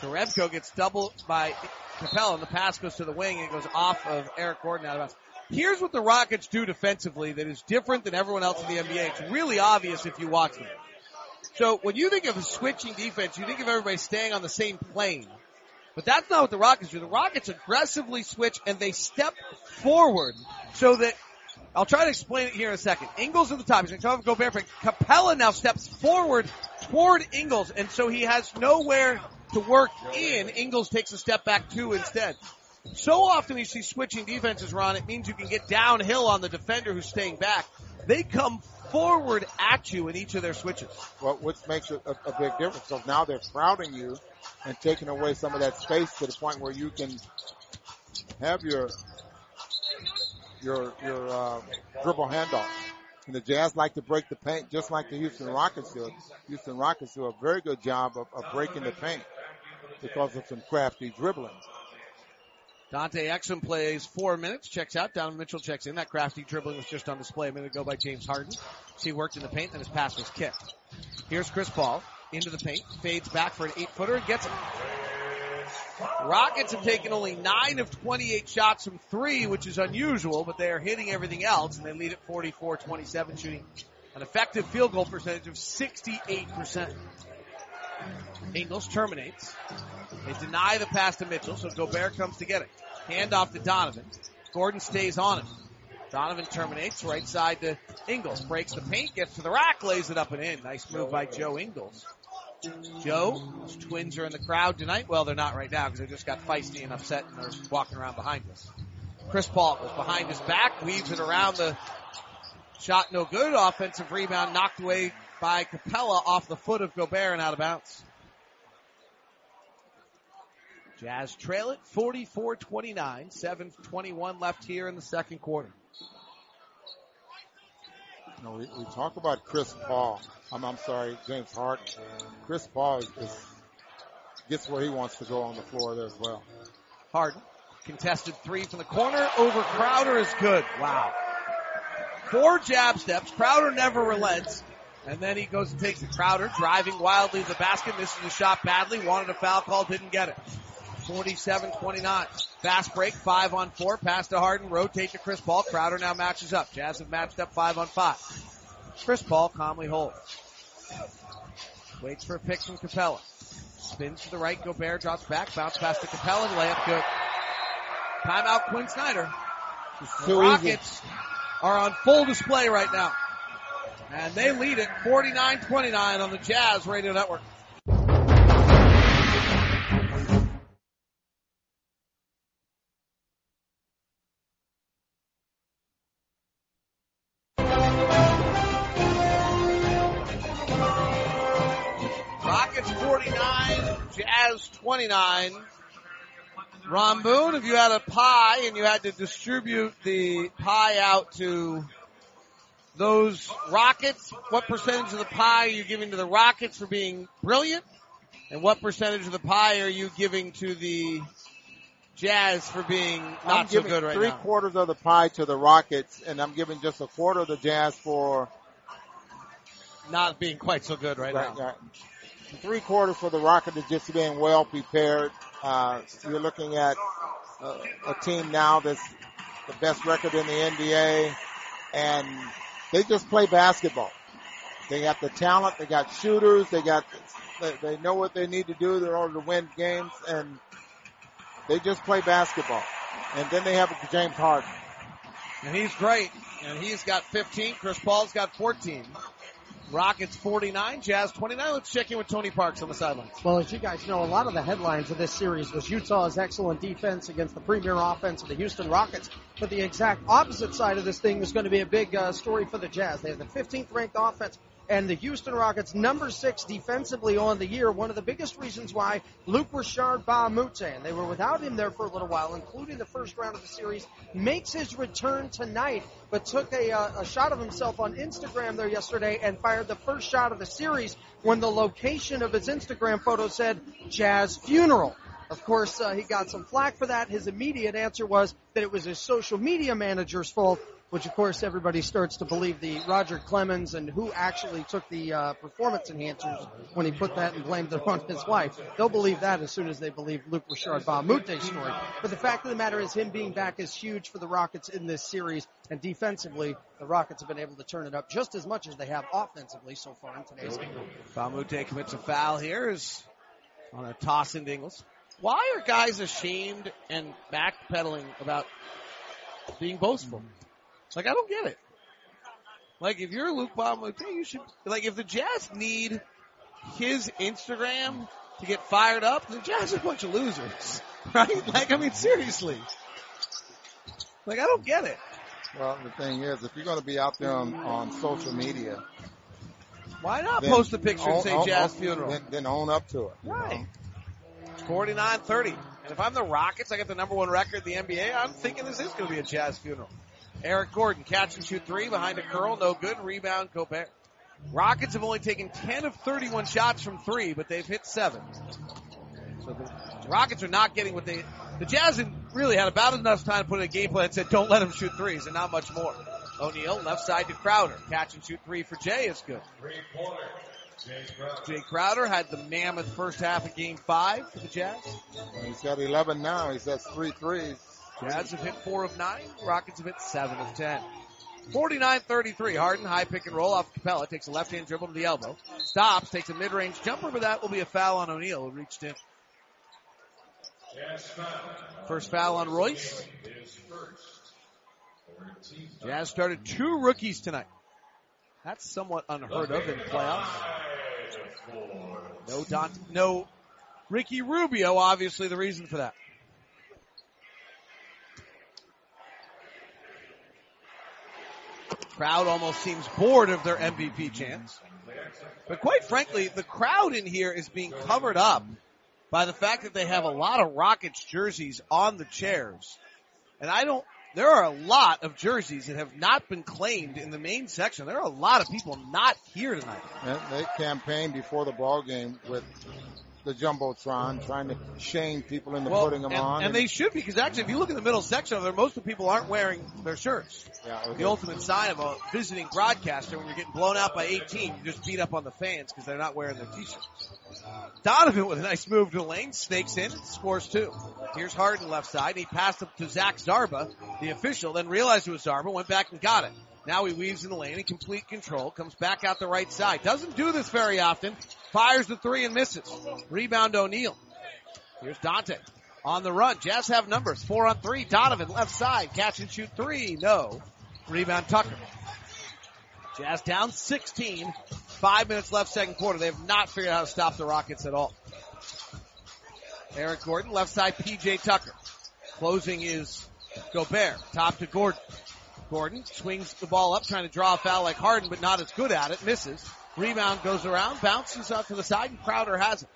Jerebko gets doubled by Capela, and the pass goes to the wing and it goes off of Eric Gordon out of bounds. Here's what the Rockets do defensively that is different than everyone else in the NBA. It's really obvious if you watch them. So when you think of a switching defense, you think of everybody staying on the same plane. But that's not what the Rockets do. The Rockets aggressively switch and they step forward so that I'll try to explain it here in a second. Ingles at the top. He's going to come go barefoot. Capela now steps forward toward Ingles, and so he has nowhere to work in. Ingles takes a step back too instead. So often you see switching defenses, Ron. It means you can get downhill on the defender who's staying back. They come forward at you in each of their switches. Well, which makes a, a, big difference. So now they're crowding you and taking away some of that space to the point where you can have your your your uh, dribble handoff. And the Jazz like to break the paint just like the Houston Rockets do. Houston Rockets do a very good job of, of breaking the paint because of some crafty dribbling. Dante Exum plays four minutes, checks out. Donovan Mitchell checks in. That crafty dribbling was just on display a minute ago by James Harden. He worked in the paint and his pass was kicked. Here's Chris Paul into the paint, fades back for an eight footer and gets it. Rockets have taken only 9 of 28 shots from 3, which is unusual, but they are hitting everything else, and they lead at 44-27, shooting an effective field goal percentage of 68%. Ingles terminates. They deny the pass to Mitchell, so Gobert comes to get it. Hand off to Donovan. Gordon stays on him. Donovan terminates, right side to Ingles. Breaks the paint, gets to the rack, lays it up and in. Nice move by Joe Ingles. Joe, twins are in the crowd tonight. Well, they're not right now because they just got feisty and upset and they're walking around behind us. Chris Paul was behind his back, weaves it around the shot, no good. Offensive rebound knocked away by Capela off the foot of Gobert and out of bounds. Jazz trail it 44-29, 7.21 left here in the second quarter. You know, we, we talk about Chris Paul. I'm, I'm sorry, James Harden. Chris Paul is, gets where he wants to go on the floor there as well. Harden, contested three from the corner over Crowder is good. Wow. Four jab steps. Crowder never relents. And then he goes and takes the Crowder, driving wildly to the basket, misses the shot badly, wanted a foul call, didn't get it. 47-29. Fast break, five on four, pass to Harden, rotate to Chris Paul. Crowder now matches up. Jazz have matched up five on five. Chris Paul calmly holds. Waits for a pick from Capela. Spins to the right, Gobert drops back, bounce pass to Capela, layup good. Timeout Quinn Snyder. The Rockets are on full display right now. And they lead it 49-29 on the Jazz Radio Network. Jazz 29. Ron Boone, if you had a pie and you had to distribute the pie out to those Rockets, what percentage of the pie are you giving to the Rockets for being brilliant? And what percentage of the pie are you giving to the Jazz for being I'm not so giving good right three now? quarters of the pie to the Rockets, and I'm giving just a quarter of the Jazz for Not being quite so good right, right, now. right. Three quarters for the Rockets is just being well prepared. Uh, you're looking at uh, a team now that's the best record in the NBA, and they just play basketball. They got the talent, they got shooters, they got they, they know what they need to do in order to win games, and they just play basketball. And then they have James Harden. And he's great. And he's got 15. Chris Paul's got 14. Rockets 49, Jazz 29. Let's check in with Tony Parks on the sidelines. Well, as you guys know, a lot of the headlines of this series was Utah's excellent defense against the premier offense of the Houston Rockets. But the exact opposite side of this thing is going to be a big uh, story for the Jazz. They have the 15th ranked offense and the Houston Rockets number six defensively on the year. One of the biggest reasons why Luc Richard Mbah a Moute, and they were without him there for a little while, including the first round of the series, makes his return tonight, but took a, uh, a shot of himself on Instagram there yesterday and fired the first shot of the series when the location of his Instagram photo said Jazz Funeral. Of course, uh, he got some flack for that. His immediate answer was that it was his social media manager's fault which of course everybody starts to believe the Roger Clemens and who actually took the uh, performance enhancers when he put that and blamed it on his wife. They'll believe that as soon as they believe Luc Richard Mbah a Moute's story. But the fact of the matter is him being back is huge for the Rockets in this series and defensively the Rockets have been able to turn it up just as much as they have offensively so far in today's game. Baamute commits a foul here is on a toss into Ingles. Why are guys ashamed and backpedaling about being boastful? Like, I don't get it. Like, if you're Luc Mbah a Moute, you should, like, if the Jazz need his Instagram to get fired up, the Jazz are a bunch of losers. Right? Like, I mean, seriously. Like, I don't get it. Well, the thing is, if you're going to be out there on, on social media, Why not then post a picture and say own- Jazz own- funeral? Then, then own up to it. Right. It's 49-30. And if I'm the Rockets, I get the number one record in the NBA, I'm thinking this is going to be a Jazz funeral. Eric Gordon, catch and shoot three behind a curl, no good. Rebound, Gobert. Rockets have only taken 10 of 31 shots from three, but they've hit seven. So the Rockets are not getting what they, the Jazz really had about enough time to put in a game plan that said don't let them shoot threes and not much more. O'Neale, left side to Crowder. Catch and shoot three for Jae is good. Jae Crowder had the mammoth first half of game five for the Jazz. He's got 11 now. He's has three threes. Jazz have hit four of nine. Rockets have hit seven of ten. 49-33. Harden, high pick and roll off Capela, takes a left-hand dribble to the elbow, stops, takes a mid-range jumper, but that will be a foul on O'Neale, reached in. First foul on Royce. Jazz started two rookies tonight. That's somewhat unheard of in playoffs. No Don, no Ricky Rubio, obviously the reason for that. Crowd almost seems bored of their MVP chance. But quite frankly, the crowd in here is being covered up by the fact that they have a lot of Rockets jerseys on the chairs. And I don't, there are a lot of jerseys that have not been claimed in the main section. There are a lot of people not here tonight. And they campaigned before the ball game with the jumbotron, trying to shame people into Well, putting them and, on. and they should be because actually, if you look in the middle section of there, most of the people aren't wearing their shirts. yeah, okay. The ultimate sign of a visiting broadcaster when you're getting blown out by 18, you just beat up on the fans because they're not wearing their t-shirts. Donovan with a nice move to the lane, snakes in, scores two. Here's Harden left side. And he passed up to Zach Zarba, the official, then realized it was Zarba, went back and got it. Now he weaves in the lane in complete control, comes back out the right side. Doesn't do this very often. Fires the three and misses. Rebound O'Neale. Here's Dante. On the run. Jazz have numbers. Four on three. Donovan left side. Catch and shoot three. No. Rebound Tucker. Jazz down 16. Five minutes left second quarter. They have not figured out how to stop the Rockets at all. Eric Gordon, left side PJ Tucker. Closing is Gobert. Top to Gordon. Gordon swings the ball up, trying to draw a foul like Harden, but not as good at it. Misses. Rebound goes around, bounces out to the side, and Crowder has it.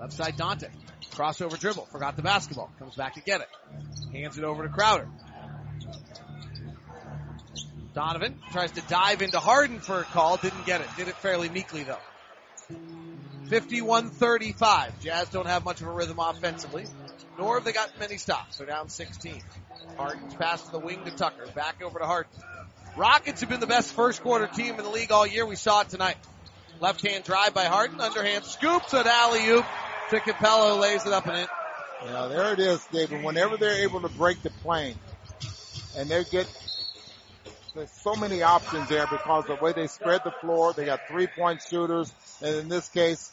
Left side Dante. Crossover dribble. Forgot the basketball. Comes back to get it. Hands it over to Crowder. Donovan tries to dive into Harden for a call. Didn't get it. Did it fairly meekly though. 51-35. Jazz don't have much of a rhythm offensively, nor have they got many stops. They're down 16. Harden's pass to the wing to Tucker. Back over to Harden. Rockets have been the best first quarter team in the league all year. We saw it tonight. Left hand drive by Harden. Underhand scoops at alley oop to Capela. Lays it up and in. Yeah, there it is, David. Whenever they're able to break the plane, and they get there's so many options there because the way they spread the floor, they got three point shooters, and in this case,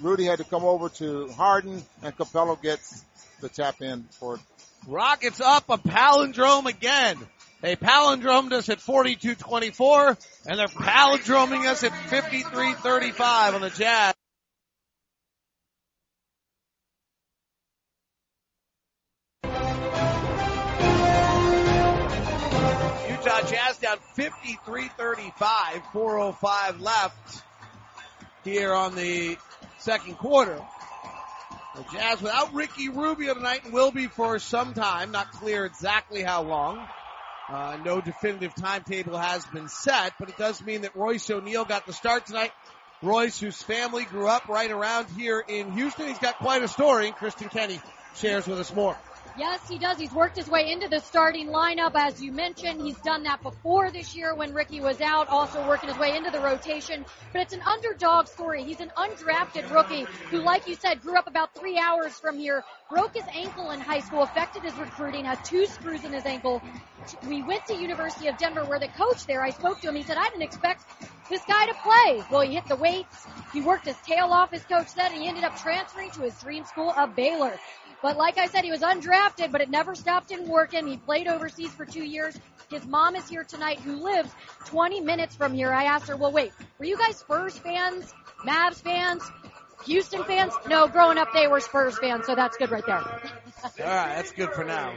Rudy had to come over to Harden, and Capela gets the tap in for Rockets up a palindrome again. They palindromed us at 42-24, and they're palindroming us at 53-35 on the Jazz. Utah Jazz down 53-35, 4.05 left here on the second quarter. The Jazz without Ricky Rubio tonight and will be for some time. Not clear exactly how long. Uh, no definitive timetable has been set, but it does mean that Royce O'Neale got the start tonight. Royce, whose family grew up right around here in Houston, he's got quite a story, Kristen Kenney shares with us more. Yes, he does. He's worked his way into the starting lineup, as you mentioned. He's done that before this year when Ricky was out, also working his way into the rotation. But it's an underdog story. He's an undrafted rookie who, like you said, grew up about three hours from here, broke his ankle in high school, affected his recruiting, has two screws in his ankle. We went to University of Denver where the coach there, I spoke to him, he said, I didn't expect this guy to play. Well, he hit the weights. He worked his tail off, his coach said, and he ended up transferring to his dream school of Baylor. But like I said, he was undrafted, but it never stopped him working. He played overseas for two years. His mom is here tonight who lives 20 minutes from here. I asked her, well, wait, were you guys Spurs fans, Mavs fans, Houston fans? No, growing up they were Spurs fans, so that's good right there. All right, that's good for now.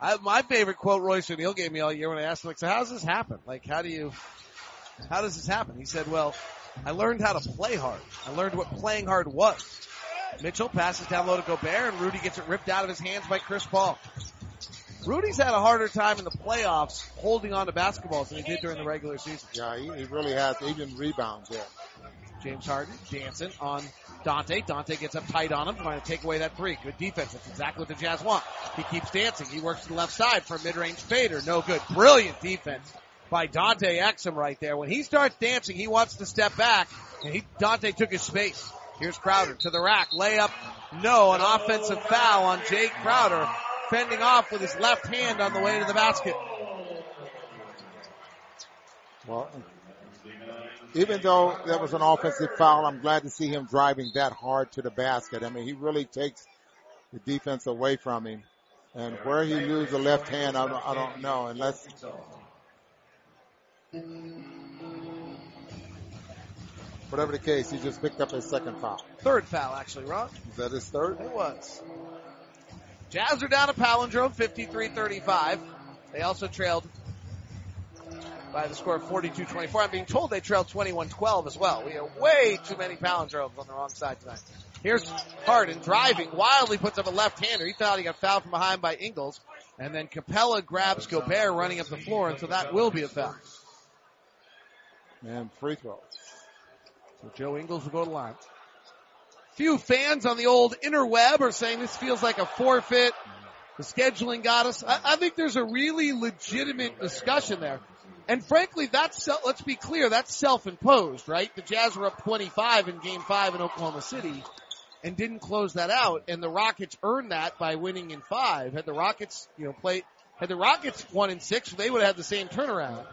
I, my favorite quote Royce O'Neale gave me all year when I asked him, like, so how does this happen? Like, how do you, how does this happen? He said, well, I learned how to play hard. I learned what playing hard was. Mitchell passes down low to Gobert and Rudy gets it ripped out of his hands by Chris Paul. Rudy's had a harder time in the playoffs holding on to basketballs than he did during the regular season. Yeah, he, he really has even rebounds there. James Harden dancing on Dante. Dante gets up tight on him, trying to take away that three. Good defense. That's exactly what the Jazz want. He keeps dancing. He works to the left side for a mid-range fader. No good. Brilliant defense by Dante Exum right there. When he starts dancing, he wants to step back, and he, Dante took his space. Here's Crowder to the rack. Layup. No. An offensive foul on Jae Crowder. Fending off with his left hand on the way to the basket. Well, even though that was an offensive foul, I'm glad to see him driving that hard to the basket. I mean, he really takes the defense away from him. And where he loses the left hand, I don't, I don't know unless whatever the case, he just picked up his second foul. Third foul, actually, Ron. Is that his third? It was. Jazz are down a palindrome, 53-35. They also trailed by the score of 42-24. I'm being told they trailed 21-12 as well. We have way too many palindromes on the wrong side tonight. Here's Harden driving, wildly puts up a left-hander. He thought he got fouled from behind by Ingles. And then Capela grabs Gobert running up the floor, and so that will be a foul. And free throws. So Joe Ingles will go to line. Few fans on the old interweb are saying this feels like a forfeit. The scheduling got us. I, I think there's a really legitimate discussion there. And frankly, that's, let's be clear, that's self-imposed, right? The Jazz were up 25 in game five in Oklahoma City and didn't close that out. And the Rockets earned that by winning in five. Had the Rockets, you know, play, had the Rockets won in six, they would have had the same turnaround.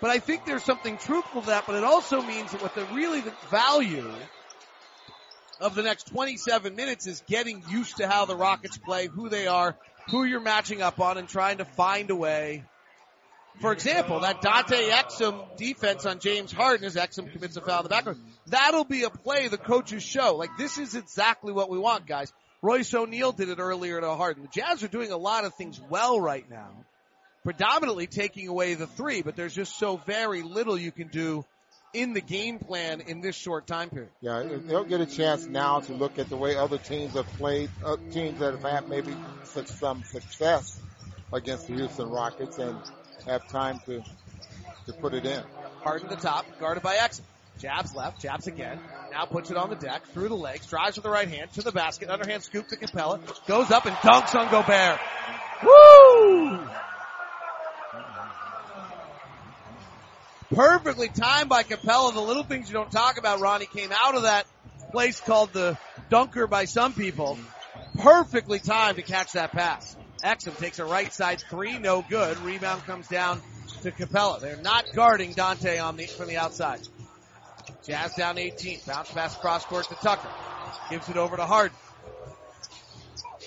But I think there's something truthful to that, but it also means that what the really the value of the next 27 minutes is getting used to how the Rockets play, who they are, who you're matching up on, and trying to find a way. For example, that Dante Exum defense on James Harden as Exum commits a foul in the background. That'll be a play the coaches show. Like this is exactly what we want, guys. Royce O'Neale did it earlier to Harden. The Jazz are doing a lot of things well right now. Predominantly taking away the three, but there's just so very little you can do in the game plan in this short time period. Yeah, they'll get a chance now to look at the way other teams have played, uh, teams that have had maybe some success against the Houston Rockets and have time to to put it in. Harden the top, guarded by Exum. Jabs left, jabs again. Now puts it on the deck, through the legs, drives with the right hand to the basket, underhand scoop to Capela, goes up and dunks on Gobert. Woo! Perfectly timed by Capela. The little things you don't talk about, Ronnie, came out of that place called the dunker by some people. Perfectly timed to catch that pass. Exum takes a right side three, no good. Rebound comes down to Capela. They're not guarding Dante on the, from the outside. Jazz down 18. Bounce pass cross court to Tucker. Gives it over to Harden.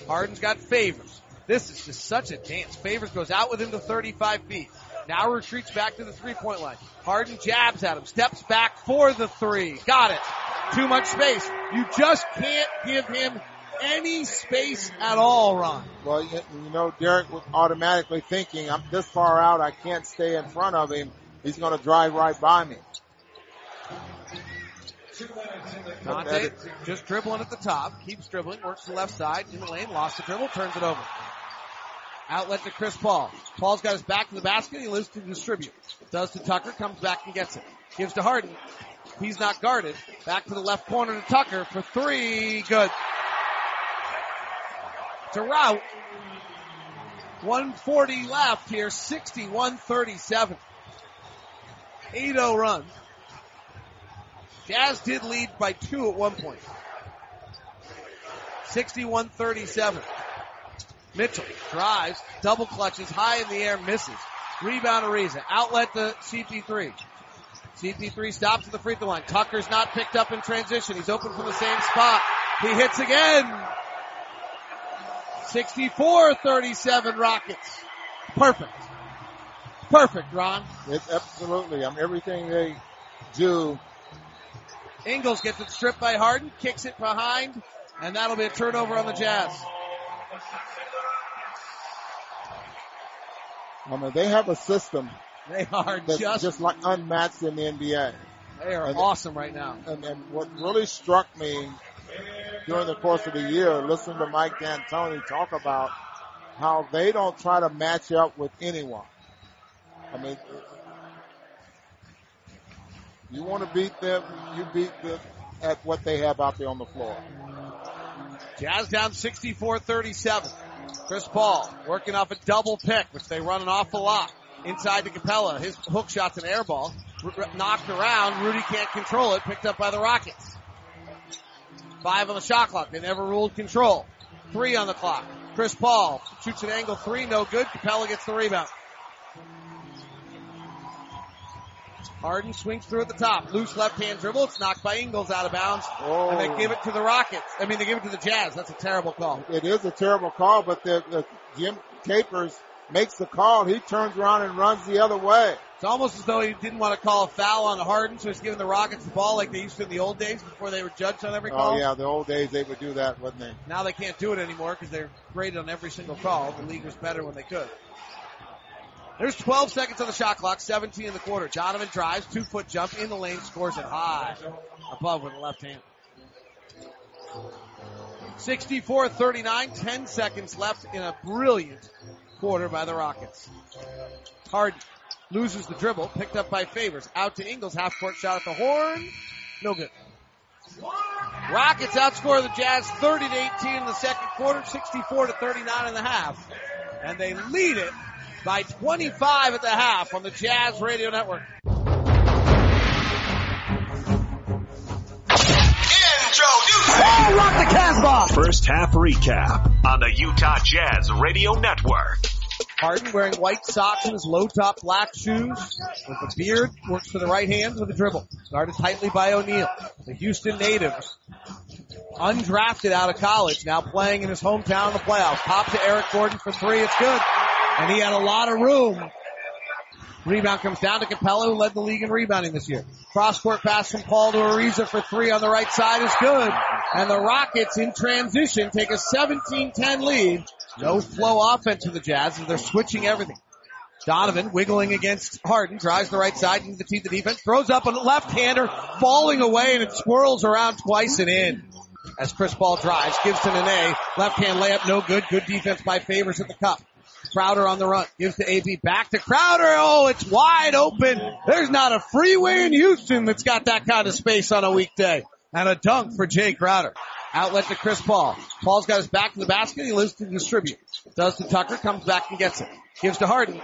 Harden's got favors. This is just such a dance. Favors goes out within the 35 feet. Now retreats back to the three point line. Harden jabs at him, steps back for the three. Got it. Too much space. You just can't give him any space at all, Ron. Well, you, you know, Derrick was automatically thinking, I'm this far out, I can't stay in front of him. He's going to drive right by me. Dante just dribbling at the top, keeps dribbling, works to the left side in the lane, lost the dribble, turns it over. Outlet to Chris Paul. Paul's got his back to the basket. He lives to distribute. Does to Tucker, comes back and gets it. Gives to Harden. He's not guarded. Back to the left corner to Tucker for three. Good. To route. 140 left here. 61-37. 8-0 run. Jazz did lead by two at one point. 61-37. Mitchell drives, double clutches, high in the air, misses. Rebound Ariza. Outlet to CP3. CP3 stops at the free throw line. Tucker's not picked up in transition. He's open from the same spot. He hits again. 64-37 Rockets. Perfect. Perfect, Ron. It's absolutely. I mean, everything they do. Ingles gets it stripped by Harden, kicks it behind, and that'll be a turnover on the Jazz. I mean, they have a system. They are that's just, just like unmatched in the NBA. They are and, awesome right now. And, and what really struck me during the course of the year, listening to Mike D'Antoni talk about how they don't try to match up with anyone. I mean, you want to beat them, you beat them at what they have out there on the floor. Jazz down 64-37. Chris Paul working off a double pick, which they run an awful lot. Inside to Capela. His hook shot's an air ball. R- knocked around. Rudy can't control it. Picked up by the Rockets. Five on the shot clock. They never ruled control. Three on the clock. Chris Paul shoots an angle three. No good. Capela gets the rebound. Harden swings through at the top. Loose left hand dribble. It's knocked by Ingles out of bounds. Oh. And they oh. give it to the Rockets. I mean, they give it to the Jazz. That's a terrible call. It is a terrible call, but the, the Jim Capers makes the call. He turns around and runs the other way. It's almost as though he didn't want to call a foul on Harden, so he's giving the Rockets the ball like they used to in the old days before they were judged on every oh, call. Oh yeah, the old days they would do that, wouldn't they? Now they can't do it anymore because they're graded on every single call. The league was better when they could. There's 12 seconds on the shot clock, 17 in the quarter. Donovan drives, two foot jump in the lane, scores it high, above with the left hand. 64-39, 10 seconds left in a brilliant quarter by the Rockets. Harden loses the dribble, picked up by Favors, out to Ingles, half court shot at the horn, no good. Rockets outscore the Jazz 30 to 18 in the second quarter, 64 to 39 in the half. And they lead it by 25 at the half on the Jazz Radio Network. Oh, rock the Casbah! First half recap on the Utah Jazz Radio Network. Harden wearing white socks and his low top black shoes with a beard, works for the right hand with a dribble. Guarded tightly by O'Neale. The Houston native, undrafted out of college, now playing in his hometown in the playoffs. Pop to Eric Gordon for three, it's good. And he had a lot of room. Rebound comes down to Capela who led the league in rebounding this year. Cross court pass from Paul to Ariza for three on the right side is good. And the Rockets in transition take a 17-10 lead. No flow offense to the Jazz as they're switching everything. Donovan wiggling against Harden, drives the right side into the teeth of defense, throws up a left-hander, falling away and it swirls around twice and in. As Chris Paul drives, gives to Nene, left hand layup, no good, good defense by Favors at the cup. Crowder on the run, gives to AB, back to Crowder, oh, it's wide open. There's not a freeway in Houston that's got that kind of space on a weekday. And a dunk for Jae Crowder. Outlet to Chris Paul. Paul's got his back to the basket. He lives to distribute. Does to Tucker. Comes back and gets it. Gives to Harden.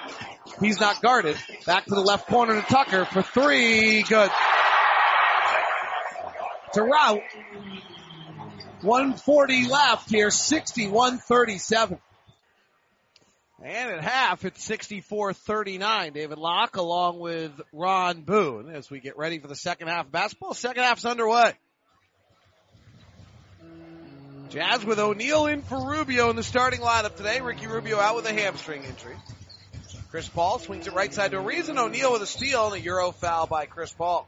He's not guarded. Back to the left corner to Tucker for three. Good. To route. 140 left here. 61-37. And at half, it's 64-39. David Locke along with Ron Boone as we get ready for the second half of basketball. Second half's underway. Jazz with O'Neale in for Rubio in the starting lineup today. Ricky Rubio out with a hamstring injury. Chris Paul swings it right side to Ariza. O'Neale with a steal and a hero foul by Chris Paul.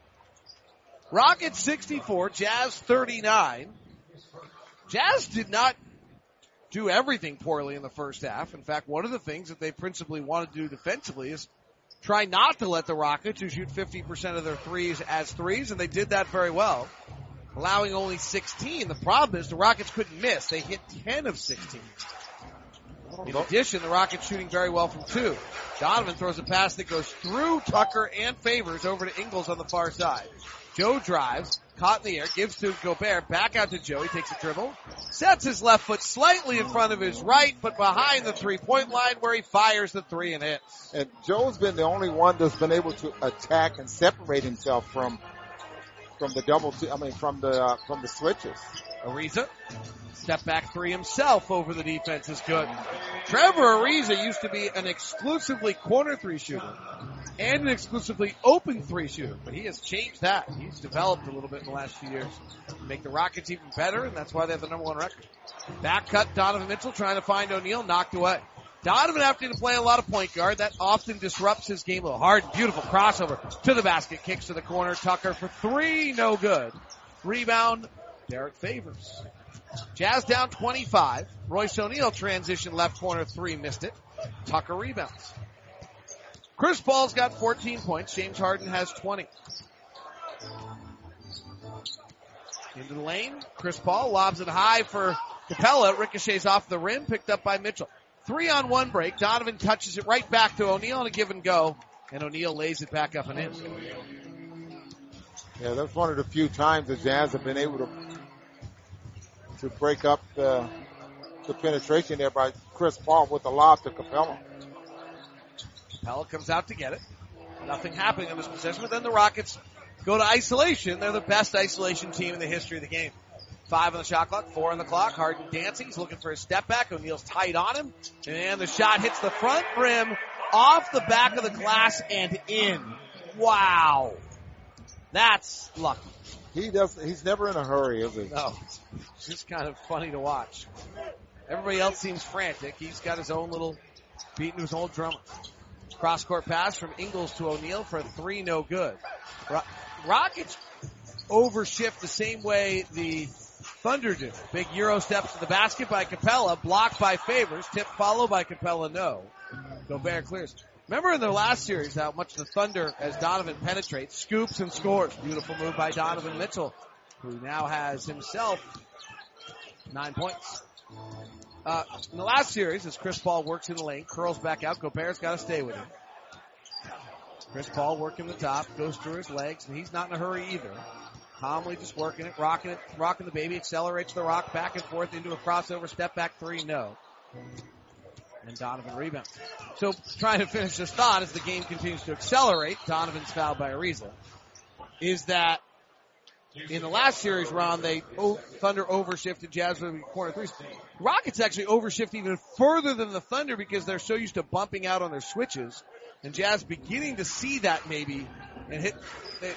Rockets 64, Jazz 39. Jazz did not do everything poorly in the first half. In fact, one of the things that they principally want to do defensively is try not to let the Rockets, who shoot 50% of their threes as threes, and they did that very well allowing only 16. The problem is the Rockets couldn't miss. They hit 10 of 16. In addition, the Rockets shooting very well from two. Donovan throws a pass that goes through Tucker and Favors over to Ingles on the far side. Joe drives, caught in the air, gives to Gobert, back out to Joe. He takes a dribble, sets his left foot slightly in front of his right, but behind the three point line where he fires the three and hits. And Joe's been the only one that's been able to attack and separate himself from from the double, t- I mean, from the uh, from the switches. Ariza, step back three himself over the defense is good. Trevor Ariza used to be an exclusively corner three shooter and an exclusively open three shooter, but he has changed that. He's developed a little bit in the last few years. Make the Rockets even better, and that's why they have the number one record. Back cut Donovan Mitchell trying to find O'Neale, knocked away. Donovan having to play a lot of point guard. That often disrupts his game a hard. Beautiful crossover to the basket. Kicks to the corner. Tucker for three. No good. Rebound. Derrick Favors. Jazz down 25. Royce O'Neale transition left corner three. Missed it. Tucker rebounds. Chris Paul's got 14 points. James Harden has 20. Into the lane. Chris Paul lobs it high for Capela. Ricochets off the rim. Picked up by Mitchell. Three on one break. Donovan touches it right back to O'Neale on a give and go. And O'Neale lays it back up and in. Yeah, that's one of the few times the Jazz have been able to to break up the the penetration there by Chris Paul with a lob to Capela. Capela comes out to get it. Nothing happening on this possession, but then the Rockets go to isolation. They're the best isolation team in the history of the game. Five on the shot clock, four on the clock. Harden dancing. He's looking for a step back. O'Neale's tight on him. And the shot hits the front rim off the back of the glass and in. Wow. That's lucky. He does. He's never in a hurry, is he? No, it's just kind of funny to watch. Everybody else seems frantic. He's got his own little beating his own drummer. Cross court pass from Ingles to O'Neale for a three, no good. Ro- Rockets overshift the same way the Thunder do. Big Euro steps to the basket by Capela, blocked by Favors, tip followed by Capela, no. Gobert clears. Remember in the last series how much the Thunder, as Donovan penetrates, scoops and scores. Beautiful move by Donovan Mitchell, who now has himself nine points. Uh, in the last series, as Chris Paul works in the lane, curls back out, Gobert's got to stay with him. Chris Paul working the top, goes through his legs, and he's not in a hurry either. Calmly just working it, rocking it, rocking the baby, accelerates the rock back and forth into a crossover, step back three, no. And Donovan rebounds. So trying to finish this thought as the game continues to accelerate, Donovan's fouled by Ariza, is that in the last series, Ron, they oh, Thunder overshifted Jazz with corner threes. Rockets actually overshift even further than the Thunder because they're so used to bumping out on their switches, and Jazz beginning to see that maybe and hit.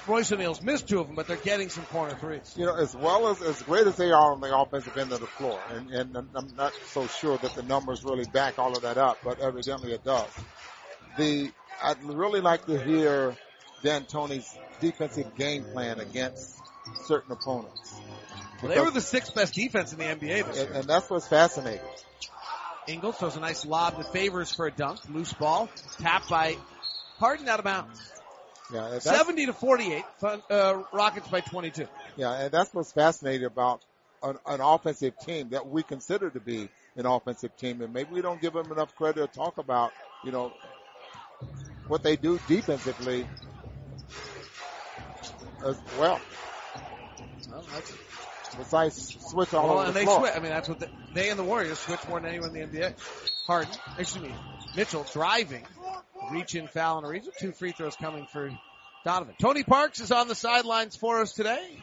Royce O'Neale's missed two of them, but they're getting some corner threes. You know, as well as as great as they are on the offensive end of the floor, and, and I'm not so sure that the numbers really back all of that up, but evidently it does. The I'd really like to hear D'Antoni's defensive game plan against certain opponents. Well, they were the sixth best defense in the NBA this year. And, and that's what's fascinating. Ingles throws a nice lob to Favors for a dunk. Loose ball. Tapped by Harden out of bounds. Yeah, that's, 70 to 48. Uh, Rockets by 22. Yeah, and that's what's fascinating about an, an offensive team that we consider to be an offensive team. And maybe we don't give them enough credit to talk about, you know, what they do defensively as well. Well, that's Besides switch all well, over and the they floor. switch. I mean, that's what the, they and the Warriors switch more than anyone in the NBA. Harden, excuse me, Mitchell driving, reach in foul and a reason. Two free throws coming for Donovan. Tony Parks is on the sidelines for us today.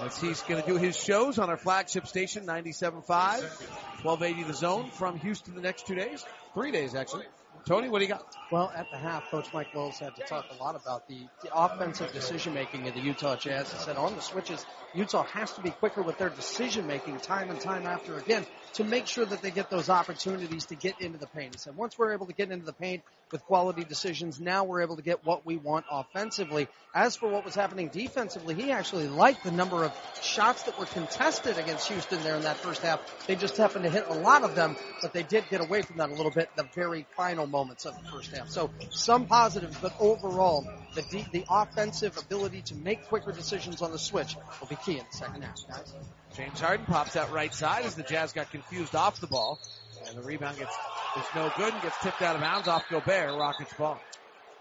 As he's going to do his shows on our flagship station, 97.5, 1280 the zone from Houston the next two days. Three days, actually. Tony, what do you got? Well, at the half, Coach Mike Wells had to talk a lot about the, the offensive decision making of the Utah Jazz. He said on the switches, Utah has to be quicker with their decision making time and time after again to make sure that they get those opportunities to get into the paint. He said once we're able to get into the paint with quality decisions, now we're able to get what we want offensively. As for what was happening defensively, he actually liked the number of shots that were contested against Houston there in that first half. They just happened to hit a lot of them, but they did get away from that a little bit in the very final moments of the first half. So some positives, but overall, the de- the offensive ability to make quicker decisions on the switch will be key in the second half, guys. James Harden pops out right side as the Jazz got confused off the ball. And the rebound gets, is no good and gets tipped out of bounds off Gobert, Rockets ball.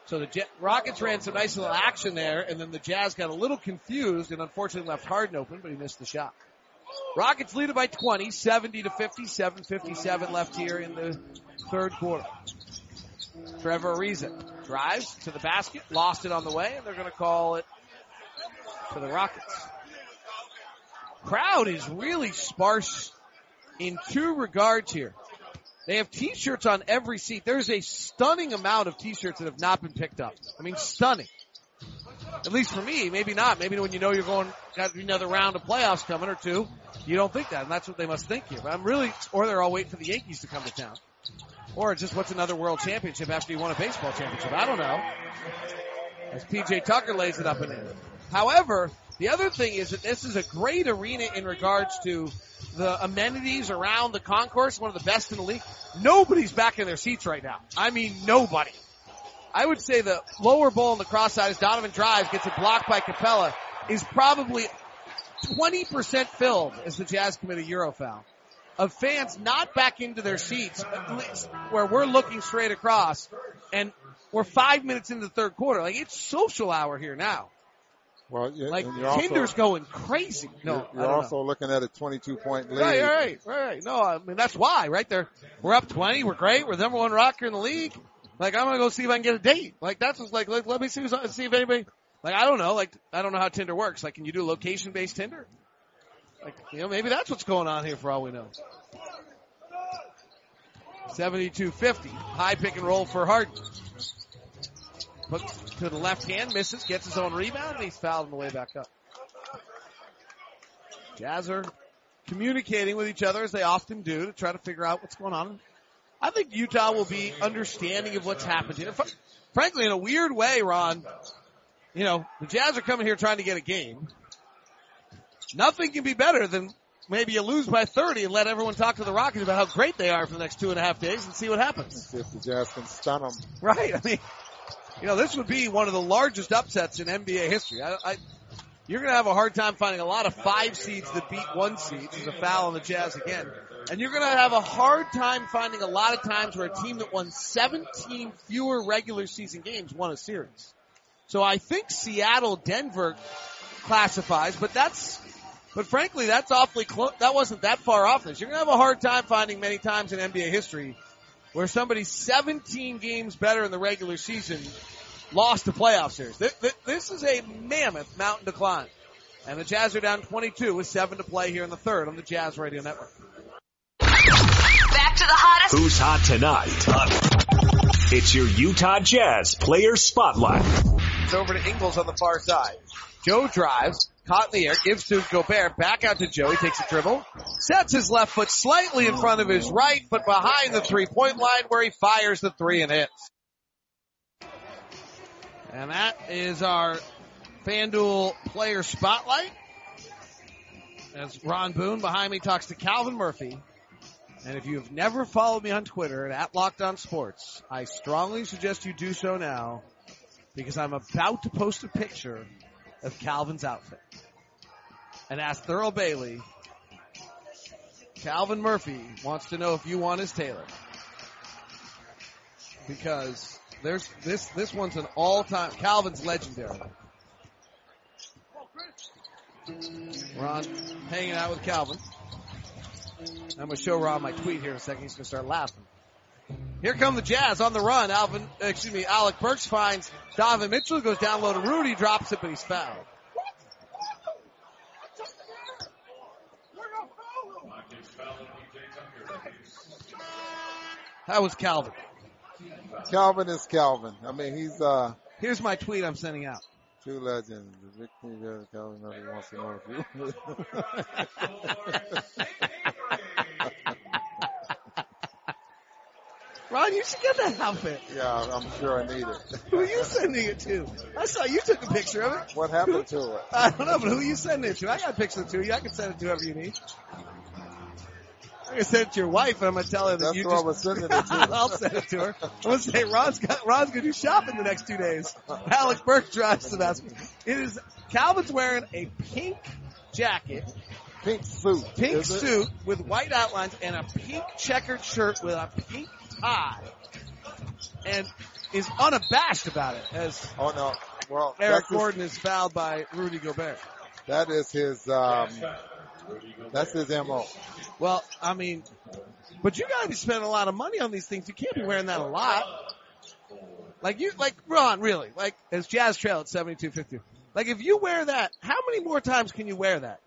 So the Rockets ran some nice little action there, and then the Jazz got a little confused and unfortunately left Harden open, but he missed the shot. Rockets lead it by 20, 70 to 57, 57 left here in the third quarter. Trevor Ariza drives to the basket, lost it on the way, and they're going to call it for the Rockets. Crowd is really sparse in two regards here. They have t-shirts on every seat. There's a stunning amount of t-shirts that have not been picked up. I mean, stunning. At least for me, maybe not. Maybe when you know you're going, got another round of playoffs coming or two, you don't think that, and that's what they must think here. But I'm really, or they're all waiting for the Yankees to come to town. Or just what's another world championship after you won a baseball championship? I don't know. As PJ Tucker lays it up and in. However, the other thing is that this is a great arena in regards to the amenities around the concourse, one of the best in the league. Nobody's back in their seats right now. I mean, nobody. I would say the lower bowl on the cross side as Donovan drives, gets it blocked by Capela, is probably 20% filled as the Jazz commit a hero foul. Of fans not back into their seats, at least where we're looking straight across, and we're five minutes into the third quarter. Like it's social hour here now. Well, yeah, Like you're also- Tinder's going crazy. No, you're, you're also looking at a 22 point lead. know. right, right, right. No, I mean that's why, right there. We're up 20. We're great. We're the number one rocker in the league. Like I'm gonna go see if I can get a date. Like that's just like let, let me see see if anybody. Like I don't know. Like I don't know how Tinder works. Like can you do location based Tinder? Like you know maybe that's what's going on here for all we know. 72-50. High pick and roll for Harden. Hooks to the left hand, misses, gets his own rebound, and he's fouled on the way back up. Jazz are communicating with each other as they often do to try to figure out what's going on. I think Utah will be understanding of what's happened here. Frankly, in a weird way, Ron, you know, the Jazz are coming here trying to get a game. Nothing can be better than maybe you lose by 30 and let everyone talk to the Rockets about how great they are for the next two and a half days and see what happens. See if the Jazz can stun them. Right. I mean, you know, this would be one of the largest upsets in NBA history. I, I, you're going to have a hard time finding a lot of five seeds that beat one seed. There's a foul on the Jazz again. And you're going to have a hard time finding a lot of times where a team that won 17 fewer regular season games won a series. So I think Seattle, Denver classifies, but that's, but frankly, that's awfully close. That wasn't that far off this. You're going to have a hard time finding many times in NBA history where somebody 17 games better in the regular season lost the playoff series. This is a mammoth mountain to climb. And the Jazz are down 22 with seven to play here in the third on the Jazz Radio Network. Back to the hottest. Who's hot tonight? It's your Utah Jazz player spotlight. It's over to Ingles on the far side. Joe drives, caught in the air, gives to Gobert, back out to Joe. He takes a dribble, sets his left foot slightly in front of his right, but behind the three point line where he fires the three and hits. And that is our FanDuel player spotlight. As Ron Boone behind me talks to Calvin Murphy. And if you have never followed me on Twitter at Locked On Sports, I strongly suggest you do so now because I'm about to post a picture of Calvin's outfit. And ask Thurl Bailey, Calvin Murphy wants to know if you want his tailor. Because there's this this one's an all time Calvin's legendary. Ron hanging out with Calvin. I'm gonna show Ron my tweet here in a second. He's gonna start laughing. Here come the Jazz on the run. Alvin, uh, excuse me, Alec Burks finds Donovan Mitchell goes down low to Rudy, drops it, but he's fouled. That was Calvin. Calvin is Calvin. I mean, he's uh. Here's my tweet I'm sending out. Two legends. Vic Calvin Murphy wants to know if you. Ron, you should get that outfit. Yeah, I'm sure I need it. who are you sending it to? I saw you took a picture of it. What happened to it? I don't know, but who are you sending it to? I got a picture to you. I can send it to whoever you need. I'm gonna send it to your wife, and I'm gonna tell her that That's you just. was sending it to. I'll send it to her. I'm gonna say Ron's got Ron's gonna do shopping the next two days. Alec Burks drives the basketball. It is Calvin's wearing a pink jacket, Pink suit. pink is it? suit with white outlines, and a pink checkered shirt with a pink tie, and is unabashed about it. As Oh no. Well, Eric Gordon is fouled by Rudy Gobert. that is his. Um, that's his mo. Well, I mean, but you gotta be spending a lot of money on these things. You can't be wearing that a lot. Like you, like Ron, really, like as Jazz Trail at seventy two fifty. Like if you wear that, how many more times can you wear that?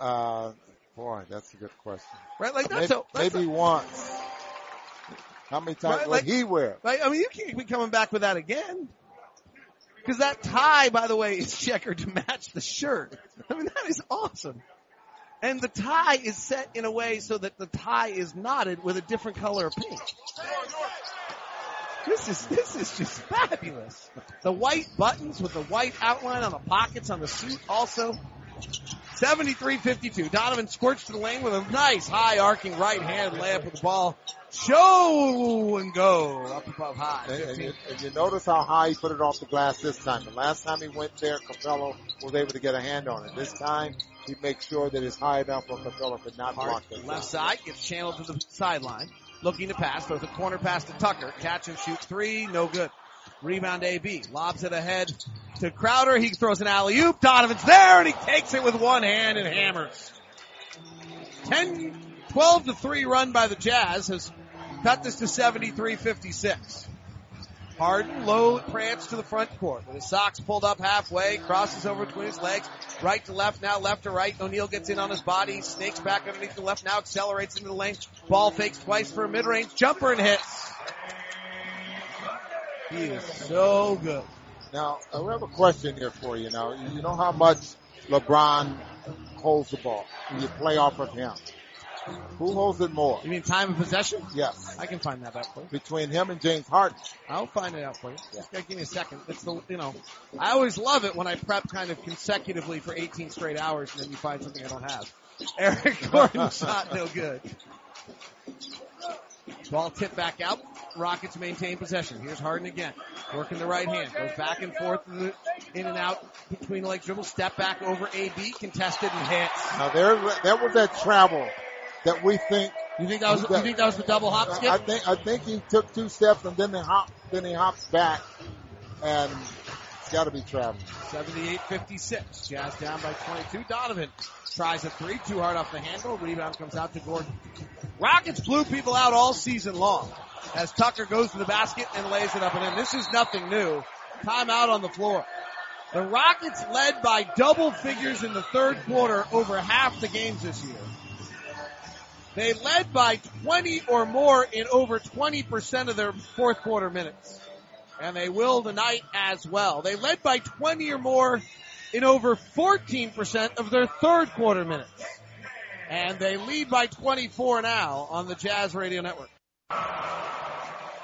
Uh, boy, that's a good question. Right? Like that's Maybe, a that's maybe a, once. How many times Right, like- he wear? like I mean, you can't be coming back with that again. Because that tie, by the way, is checkered to match the shirt. I mean, that is awesome. And the tie is set in a way so that the tie is knotted with a different color of pink. This is, this is just fabulous. The white buttons with the white outline on the pockets on the suit also. 73-52. Donovan squirts to the lane with a nice high arcing right hand layup with the ball. Show and go up above high. And, and, you, and you notice how high he put it off the glass this time. The last time he went there, Capela was able to get a hand on it. This time, he makes sure that it's high enough for Capela to not Hart, block it. left side, gets channeled to the sideline. Looking to pass, throws a corner pass to Tucker. Catch and shoot three, no good. Rebound AB. Lobs it ahead to Crowder. He throws an alley oop. Donovan's there and he takes it with one hand and hammers. 10, 12 to 3 run by the Jazz has cut this to 73-56. Harden, low prance to the front court with his socks pulled up halfway, crosses over between his legs, right to left, now left to right. O'Neale gets in on his body, snakes back underneath the left, now accelerates into the lane. Ball fakes twice for a mid-range jumper and hits. He is so good. Now, I have a question here for you. Now, you know how much LeBron holds the ball. You play off of him. Who holds it more? You mean time of possession? Yes. I can find that out for you. Between him and James Harden. I'll find it out for you. Just gotta give me a second. It's the, you know, I always love it when I prep kind of consecutively for 18 straight hours and then you find something I don't have. Eric Gordon shot no good. Ball tipped back out. Rockets maintain possession. Here's Harden again. Working the right hand. Goes back and forth in and out between the legs dribble. Step back over AB. Contested and hits. Now there, that was that travel that we think. You think that was, you think that was the double hop skip? I think, I think he took two steps and then he hop, then he hops back and it's gotta be travel. 78-56. Jazz down by 22. Donovan tries a three, too hard off the handle. Rebound comes out to Gordon. Rockets blew people out all season long as Tucker goes to the basket and lays it up and in. This is nothing new. Timeout on the floor. The Rockets led by double figures in the third quarter over half the games this year. They led by 20 or more in over 20% of their fourth quarter minutes. And they will tonight as well. They led by 20 or more in over 14% of their third quarter minutes. And they lead by 24 now on the Jazz Radio Network.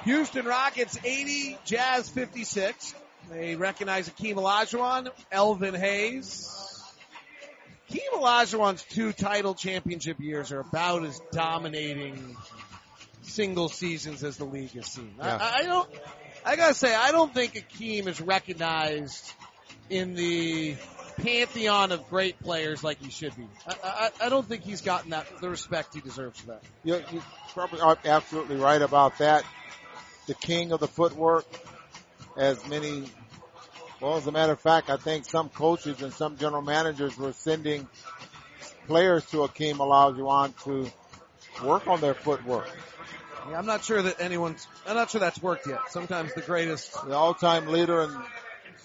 Houston Rockets 80, Jazz 56. They recognize Akeem Olajuwon, Elvin Hayes. Akeem Olajuwon's two title championship years are about as dominating single seasons as the league has seen. Yeah. I, I don't, I gotta say, I don't think Akeem is recognized in the pantheon of great players like he should be. I, I, I don't think he's gotten that the respect he deserves for that. You're, you're probably are uh, absolutely right about that. The king of the footwork, as many, well, as a matter of fact, I think some coaches and some general managers were sending players to Akeem Olajuwon to work on their footwork. Yeah, I'm not sure that anyone's. I'm not sure that's worked yet. Sometimes the greatest. The all-time leader in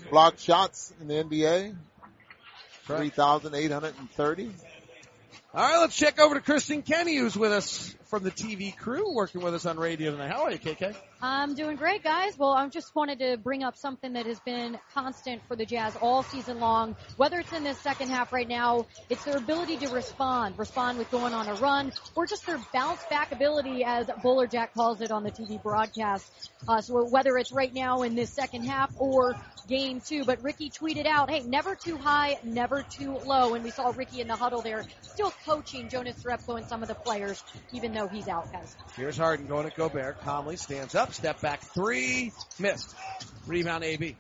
block shots in the NBA, 3,830. All right, let's check over to Kristen Kenney, who's with us from the TV crew, working with us on radio tonight. How are you, KK? I'm doing great, guys. Well, I just wanted to bring up something that has been constant for the Jazz all season long. Whether it's in this second half right now, it's their ability to respond, respond with going on a run, or just their bounce back ability, as Bolerjack calls it on the TV broadcast. Uh, so whether it's right now in this second half or game two, but Ricky tweeted out, hey, never too high, never too low. And we saw Ricky in the huddle there, still coaching Jonas Jerebko and some of the players, even though he's out, guys. Here's Harden going to Gobert. Calmly stands up, step back three, missed. Rebound AB.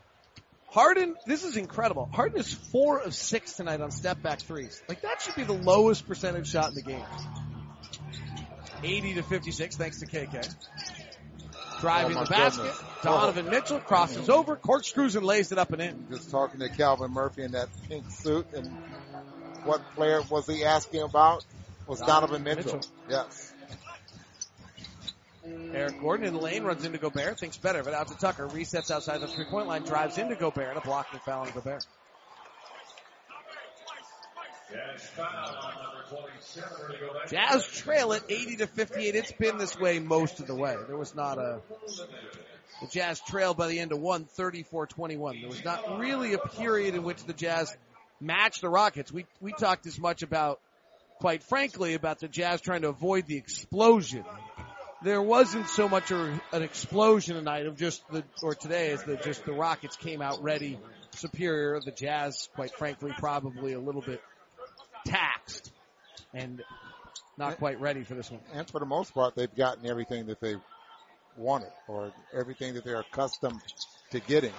Harden, this is incredible. Harden is four of six tonight on step back threes. Like that should be the lowest percentage shot in the game. 80 to 56 thanks to KK. Driving Oh, the basket. goodness. Donovan Mitchell crosses over, corkscrews and lays it up and in. Just talking to Calvin Murphy in that pink suit and what player was he asking about? Was Donovan, Donovan Mitchell. Mitchell. Yes. Eric Gordon in the lane runs into Gobert, thinks better, but out to Tucker, resets outside the three point line, drives into Gobert, and a blocking foul on Gobert. Jazz trail it 80 to 58. It's been this way most of the way. There was not a, the Jazz trailed by the end of one, 34-21. There was not really a period in which the Jazz matched the Rockets. We, we talked as much about, quite frankly, about the Jazz trying to avoid the explosion there wasn't so much a, an explosion tonight of just the, or today as the, just the Rockets came out ready, superior. The Jazz, quite frankly, probably a little bit taxed and not quite ready for this one. And for the most part, they've gotten everything that they wanted or everything that they're accustomed to getting.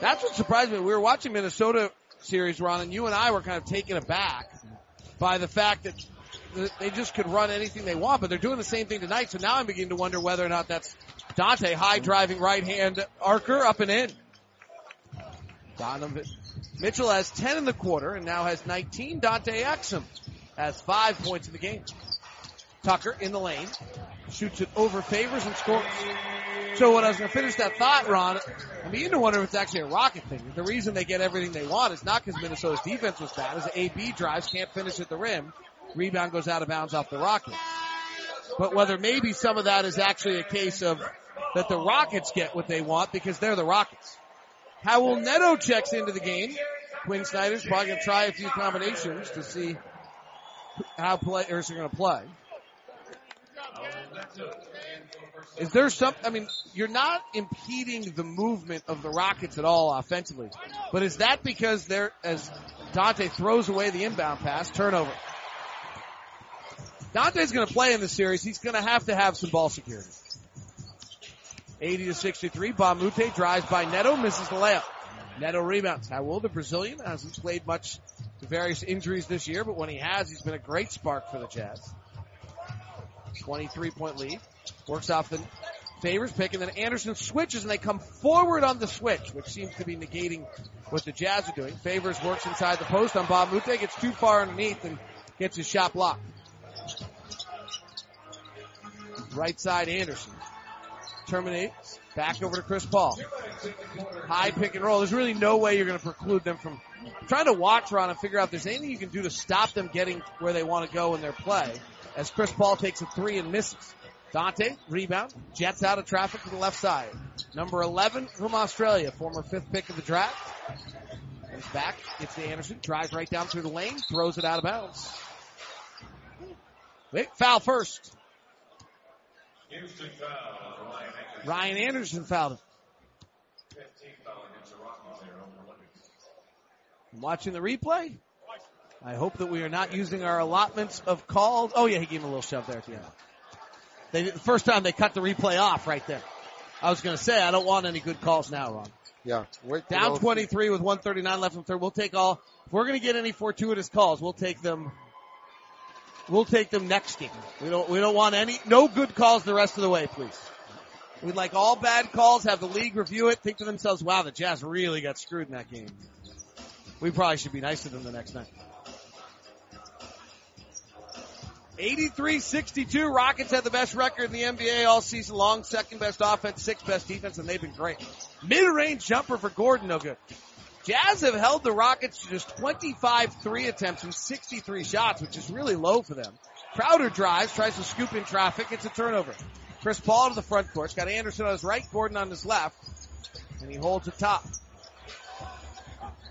That's what surprised me. We were watching Minnesota series, Ron, and you and I were kind of taken aback by the fact that they just could run anything they want, but they're doing the same thing tonight. So now I'm beginning to wonder whether or not that's Dante high driving right hand archer up and in. Donovan Mitchell has 10 in the quarter and now has 19. Dante Exum has five points in the game. Tucker in the lane shoots it over favors and scores. So when I was going to finish that thought, Ron, I'm beginning to wonder if it's actually a Rocket thing. The reason they get everything they want is not because Minnesota's defense was bad, is AB drives, can't finish at the rim. Rebound goes out of bounds off the Rockets. But whether maybe some of that is actually a case of that the Rockets get what they want because they're the Rockets. Raul Neto checks into the game. Quinn Snyder's probably going to try a few combinations to see how players are going to play. Is there some, I mean, you're not impeding the movement of the Rockets at all offensively, but is that because they're, as Dante throws away the inbound pass, turnover? Dante's going to play in the series. He's going to have to have some ball security. 80 to 63. Mbah a Moute drives by Neto, misses the layup. Neto rebounds. Raul, the Brazilian, hasn't played much to various injuries this year, but when he has, he's been a great spark for the Jazz. 23 point lead. Works off the favors pick, and then Anderson switches, and they come forward on the switch, which seems to be negating what the Jazz are doing. Favors works inside the post on Mbah a Moute, gets too far underneath, and gets his shot blocked. Right side Anderson. Terminates. Back over to Chris Paul. High pick and roll. There's really no way you're going to preclude them from trying to watch Ron and figure out if there's anything you can do to stop them getting where they want to go in their play. As Chris Paul takes a three and misses. Dante, rebound, jets out of traffic to the left side. Number 11 from Australia, former fifth pick of the draft. He's back, gets to Anderson, drives right down through the lane, throws it out of bounds. Wait, foul first. Ryan Anderson fouled him. I'm watching the replay. I hope that we are not using our allotments of calls. Oh yeah, he gave him a little shove there at the end. They, the first time they cut the replay off right there. I was going to say I don't want any good calls now, Ron. Yeah. Wait Down 23 with 139 left in third. We'll take all. If we're going to get any fortuitous calls, we'll take them. We'll take them next game. We don't. We don't want any. No good calls the rest of the way, please. We'd like all bad calls. Have the league review it. Think to themselves, "Wow, the Jazz really got screwed in that game." We probably should be nice to them the next night. 83-62. Rockets had the best record in the NBA all season long. Second best offense, sixth best defense, and they've been great. Mid-range jumper for Gordon, no good. Jazz have held the Rockets to just 25 three attempts and 63 shots, which is really low for them. Crowder drives, tries to scoop in traffic, it's a turnover. Chris Paul to the front court. Got Anderson on his right, Gordon on his left, and he holds it top.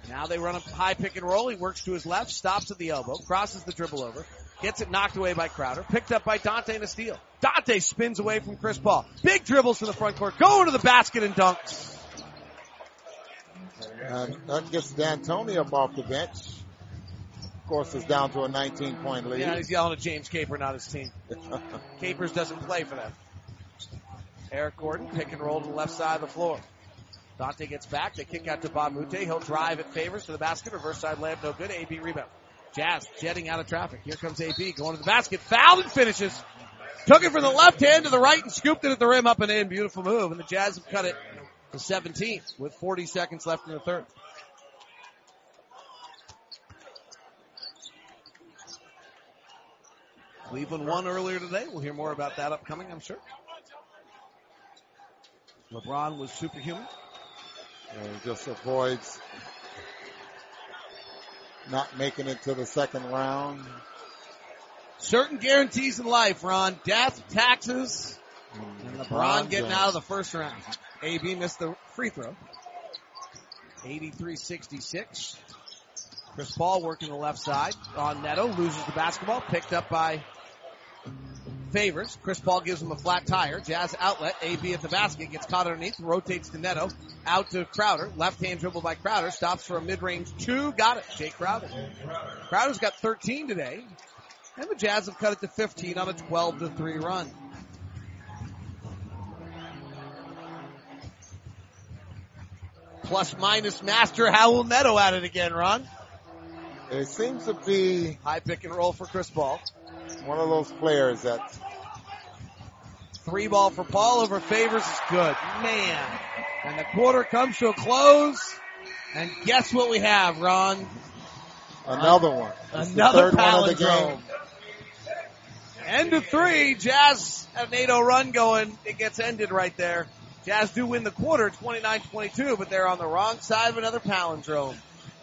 Now they run a high pick and roll. He works to his left, stops at the elbow, crosses the dribble over, gets it knocked away by Crowder, picked up by Dante and a steal. Dante spins away from Chris Paul. Big dribbles to the front court, going to the basket and dunks. And that gets D'Antoni up off the bench. Of course, it's down to a 19 point lead. Yeah, he's yelling at James Caper, not his team. Capers doesn't play for them. Eric Gordon, pick and roll to the left side of the floor. Dante gets back. They kick out to Mbah a He'll drive at favors to the basket. Reverse side layup, no good. AB rebound. Jazz jetting out of traffic. Here comes AB going to the basket. Fouled and finishes. Took it from the left hand to the right and scooped it at the rim up and in. Beautiful move. And the Jazz have cut it to 17 with 40 seconds left in the third. Cleveland won earlier today. We'll hear more about that upcoming, I'm sure. LeBron was superhuman. And just avoids not making it to the second round. Certain guarantees in life, Ron. Death, taxes, and mm-hmm. LeBron getting out of the first round. AB missed the free throw. 83-66. Chris Paul working the left side on Neto, loses the basketball, picked up by Favors. Chris Paul gives him a flat tire. Jazz outlet. AB at the basket. Gets caught underneath. Rotates to Neto. Out to Crowder. Left hand dribble by Crowder. Stops for a mid-range two. Got it. Jae Crowder. Crowder's got 13 today. And the Jazz have cut it to 15 on a 12 to 3 run. Plus minus master Raul Neto at it again, Ron. It seems to be high pick and roll for Chris Paul. One of those players that three ball for Paul over favors is good. Man. And the quarter comes to a close. And guess what we have, Ron? Another one. Another palindrome. End of three. Jazz have an 8-0 run going. It gets ended right there. Jazz do win the quarter 29-22, but they're on the wrong side of another palindrome.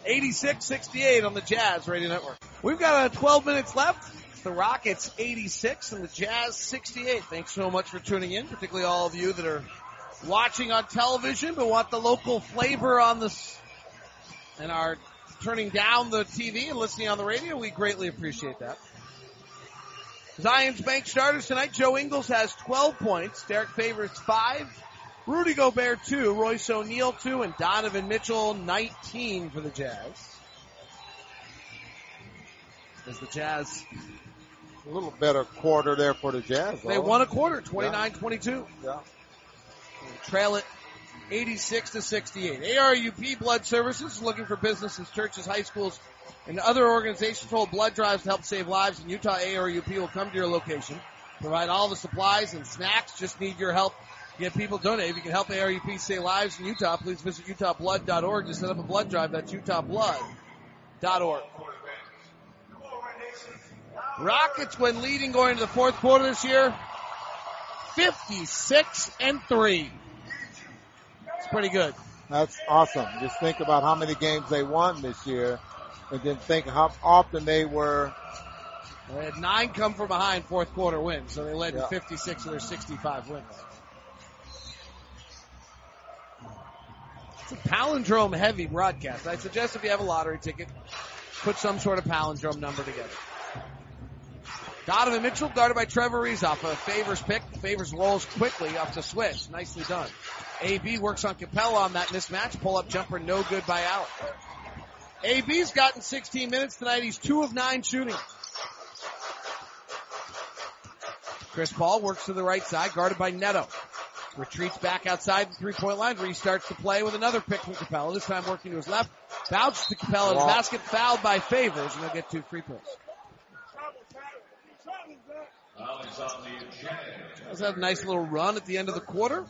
86-68 on the Jazz Radio Network. We've got uh, 12 minutes left. The Rockets 86 and the Jazz 68. Thanks so much for tuning in, particularly all of you that are watching on television but want the local flavor on this and are turning down the TV and listening on the radio, we greatly appreciate that. Zions Bank starters tonight. Joe Ingles has 12 points. Derrick Favors 5. Rudy Gobert 2. Royce O'Neale 2. And Donovan Mitchell 19 for the Jazz. As the Jazz. A little better quarter there for the Jazz. They won a quarter, 29-22. Yeah. Trail it 86 to 68. ARUP Blood Services is looking for businesses, churches, high schools, and other organizations hold blood drives to help save lives. In Utah, ARUP will come to your location, provide all the supplies and snacks. Just need your help. Get people donate. If you can help ARUP save lives in Utah, please visit utahblood.org to set up a blood drive. That's utahblood.org. Rockets, when leading going into the fourth quarter this year, 56 and 3. It's pretty good. That's awesome. Just think about how many games they won this year and then think how often they were. They had nine come from behind fourth quarter wins, so they led Yeah. to 56 of their 65 wins. It's a palindrome heavy broadcast. I suggest if you have a lottery ticket, put some sort of palindrome number together. Donovan Mitchell guarded by Trevor Reeves off a Favors pick. Favors rolls quickly off the switch. Nicely done. AB works on Capela on that mismatch. Pull up jumper no good by Allen. AB's gotten 16 minutes tonight. He's two of nine shooting. Chris Paul works to the right side, guarded by Neto. Retreats back outside the three-point line, restarts the play with another pick from Capela. This time working to his left. Bounces to Capela. The basket fouled by Favors, and they'll get two free throws. Jazz had a nice little run at the end of the quarter.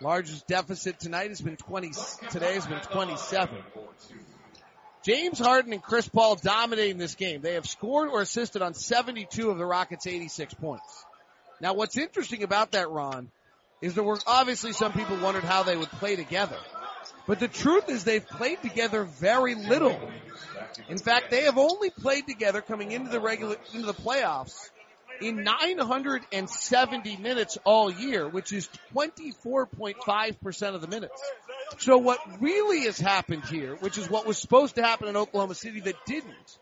Largest deficit tonight has been 20, today has been 27. James Harden and Chris Paul dominating this game. They have scored or assisted on 72 of the Rockets' 86 points. Now what's interesting about that, Ron, is there were obviously some people wondered how they would play together. But the truth is they've played together very little. In fact, they have only played together coming into the regular, into the playoffs in 970 minutes all year, which is 24.5% of the minutes. So what really has happened here, which is what was supposed to happen in Oklahoma City that didn't,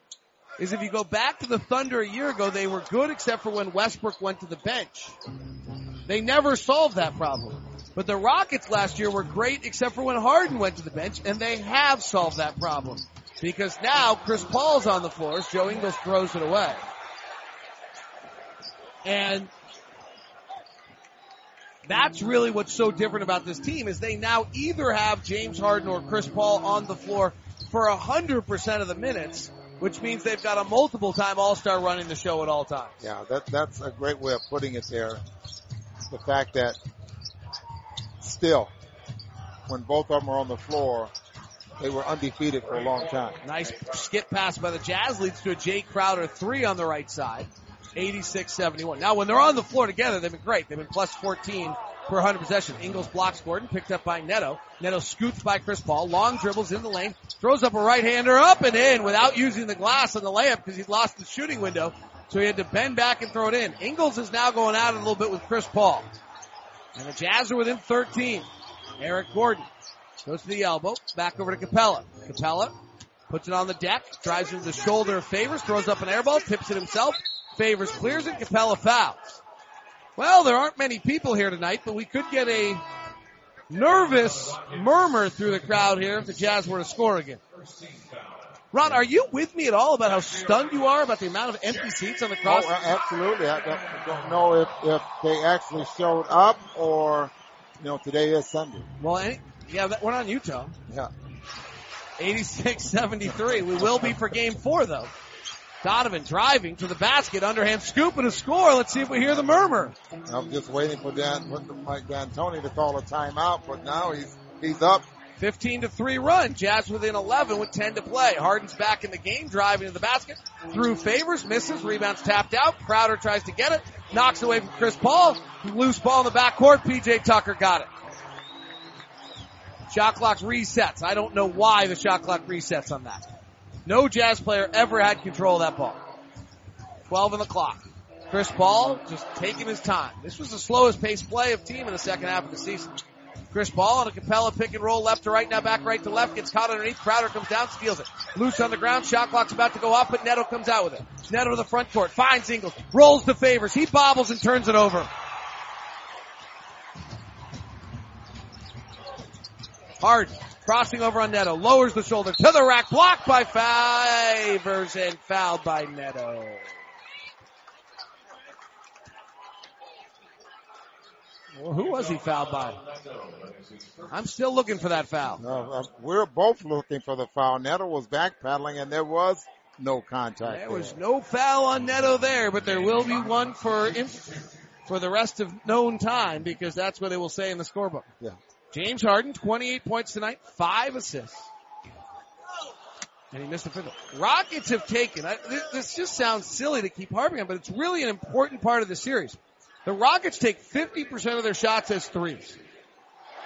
is if you go back to the Thunder a year ago, they were good except for when Westbrook went to the bench. They never solved that problem. But the Rockets last year were great except for when Harden went to the bench, and they have solved that problem. Because now Chris Paul's on the floor as Joe Ingles throws it away. And that's really what's so different about this team is they now either have James Harden or Chris Paul on the floor for 100% of the minutes, which means they've got a multiple time all-star running the show at all times. Yeah, that, that's a great way of putting it there. The fact that still, when both of them are on the floor, they were undefeated for a long time. Nice skip pass by the Jazz leads to a Jae Crowder three on the right side. 86-71. Now when they're on the floor together, they've been great. They've been plus 14 per 100 possession. Ingles blocks Gordon, picked up by Neto. Neto scoots by Chris Paul, long dribbles in the lane, throws up a right-hander up and in without using the glass on the layup because he's lost the shooting window. So he had to bend back and throw it in. Ingles is now going out a little bit with Chris Paul. And the Jazz are within 13. Eric Gordon goes to the elbow, back over to Capela. Capela puts it on the deck, drives into the shoulder of Favors, throws up an air ball, tips it himself. Favors clears it, Capela fouls. Well, there aren't many people here tonight, but we could get a nervous murmur through the crowd here if the Jazz were to score again. Ron, are you with me at all about how stunned you are about the amount of empty seats on the oh, cross? Oh, absolutely. I don't, I don't know if, if they actually showed up or, you know, today is Sunday. Well, any, yeah, that, we're on Utah. Yeah. 86-73. We will be for game four though. Donovan driving to the basket, underhand scoop and a score. Let's see if we hear the murmur. I'm just waiting for Dan, Mike D'Antoni to call a timeout, but now he's, he's up. 15 to 3 run. Jazz within 11 with 10 to play. Harden's back in the game, driving to the basket. Through favors, misses, rebounds tapped out. Crowder tries to get it, knocks away from Chris Paul. Loose ball in the backcourt. PJ Tucker got it. Shot clock resets. I don't know why the shot clock resets on that. No Jazz player ever had control of that ball. 12 on the clock. Chris Paul just taking his time. This was the slowest paced play of team in the second half of the season. Chris Paul on a Capela pick and roll left to right, now back right to left, gets caught underneath. Crowder comes down, steals it. Loose on the ground, shot clock's about to go off, but Neto comes out with it. Neto to the front court, finds Ingles, rolls to favors, he bobbles and turns it over. Harden crossing over on Neto, lowers the shoulder to the rack, blocked by Favors and fouled by Neto. Well, who was he fouled by? I'm still looking for that foul. No, uh, we're both looking for the foul. Neto was backpedaling and there was no contact. There was no foul on Neto there, but there will be one for for the rest of known time because that's what they will say in the scorebook. Yeah. James Harden, 28 points tonight, five assists. And he missed the field. Rockets have taken, I, this, this just sounds silly to keep harping on, but it's really an important part of the series. The Rockets take 50% of their shots as threes.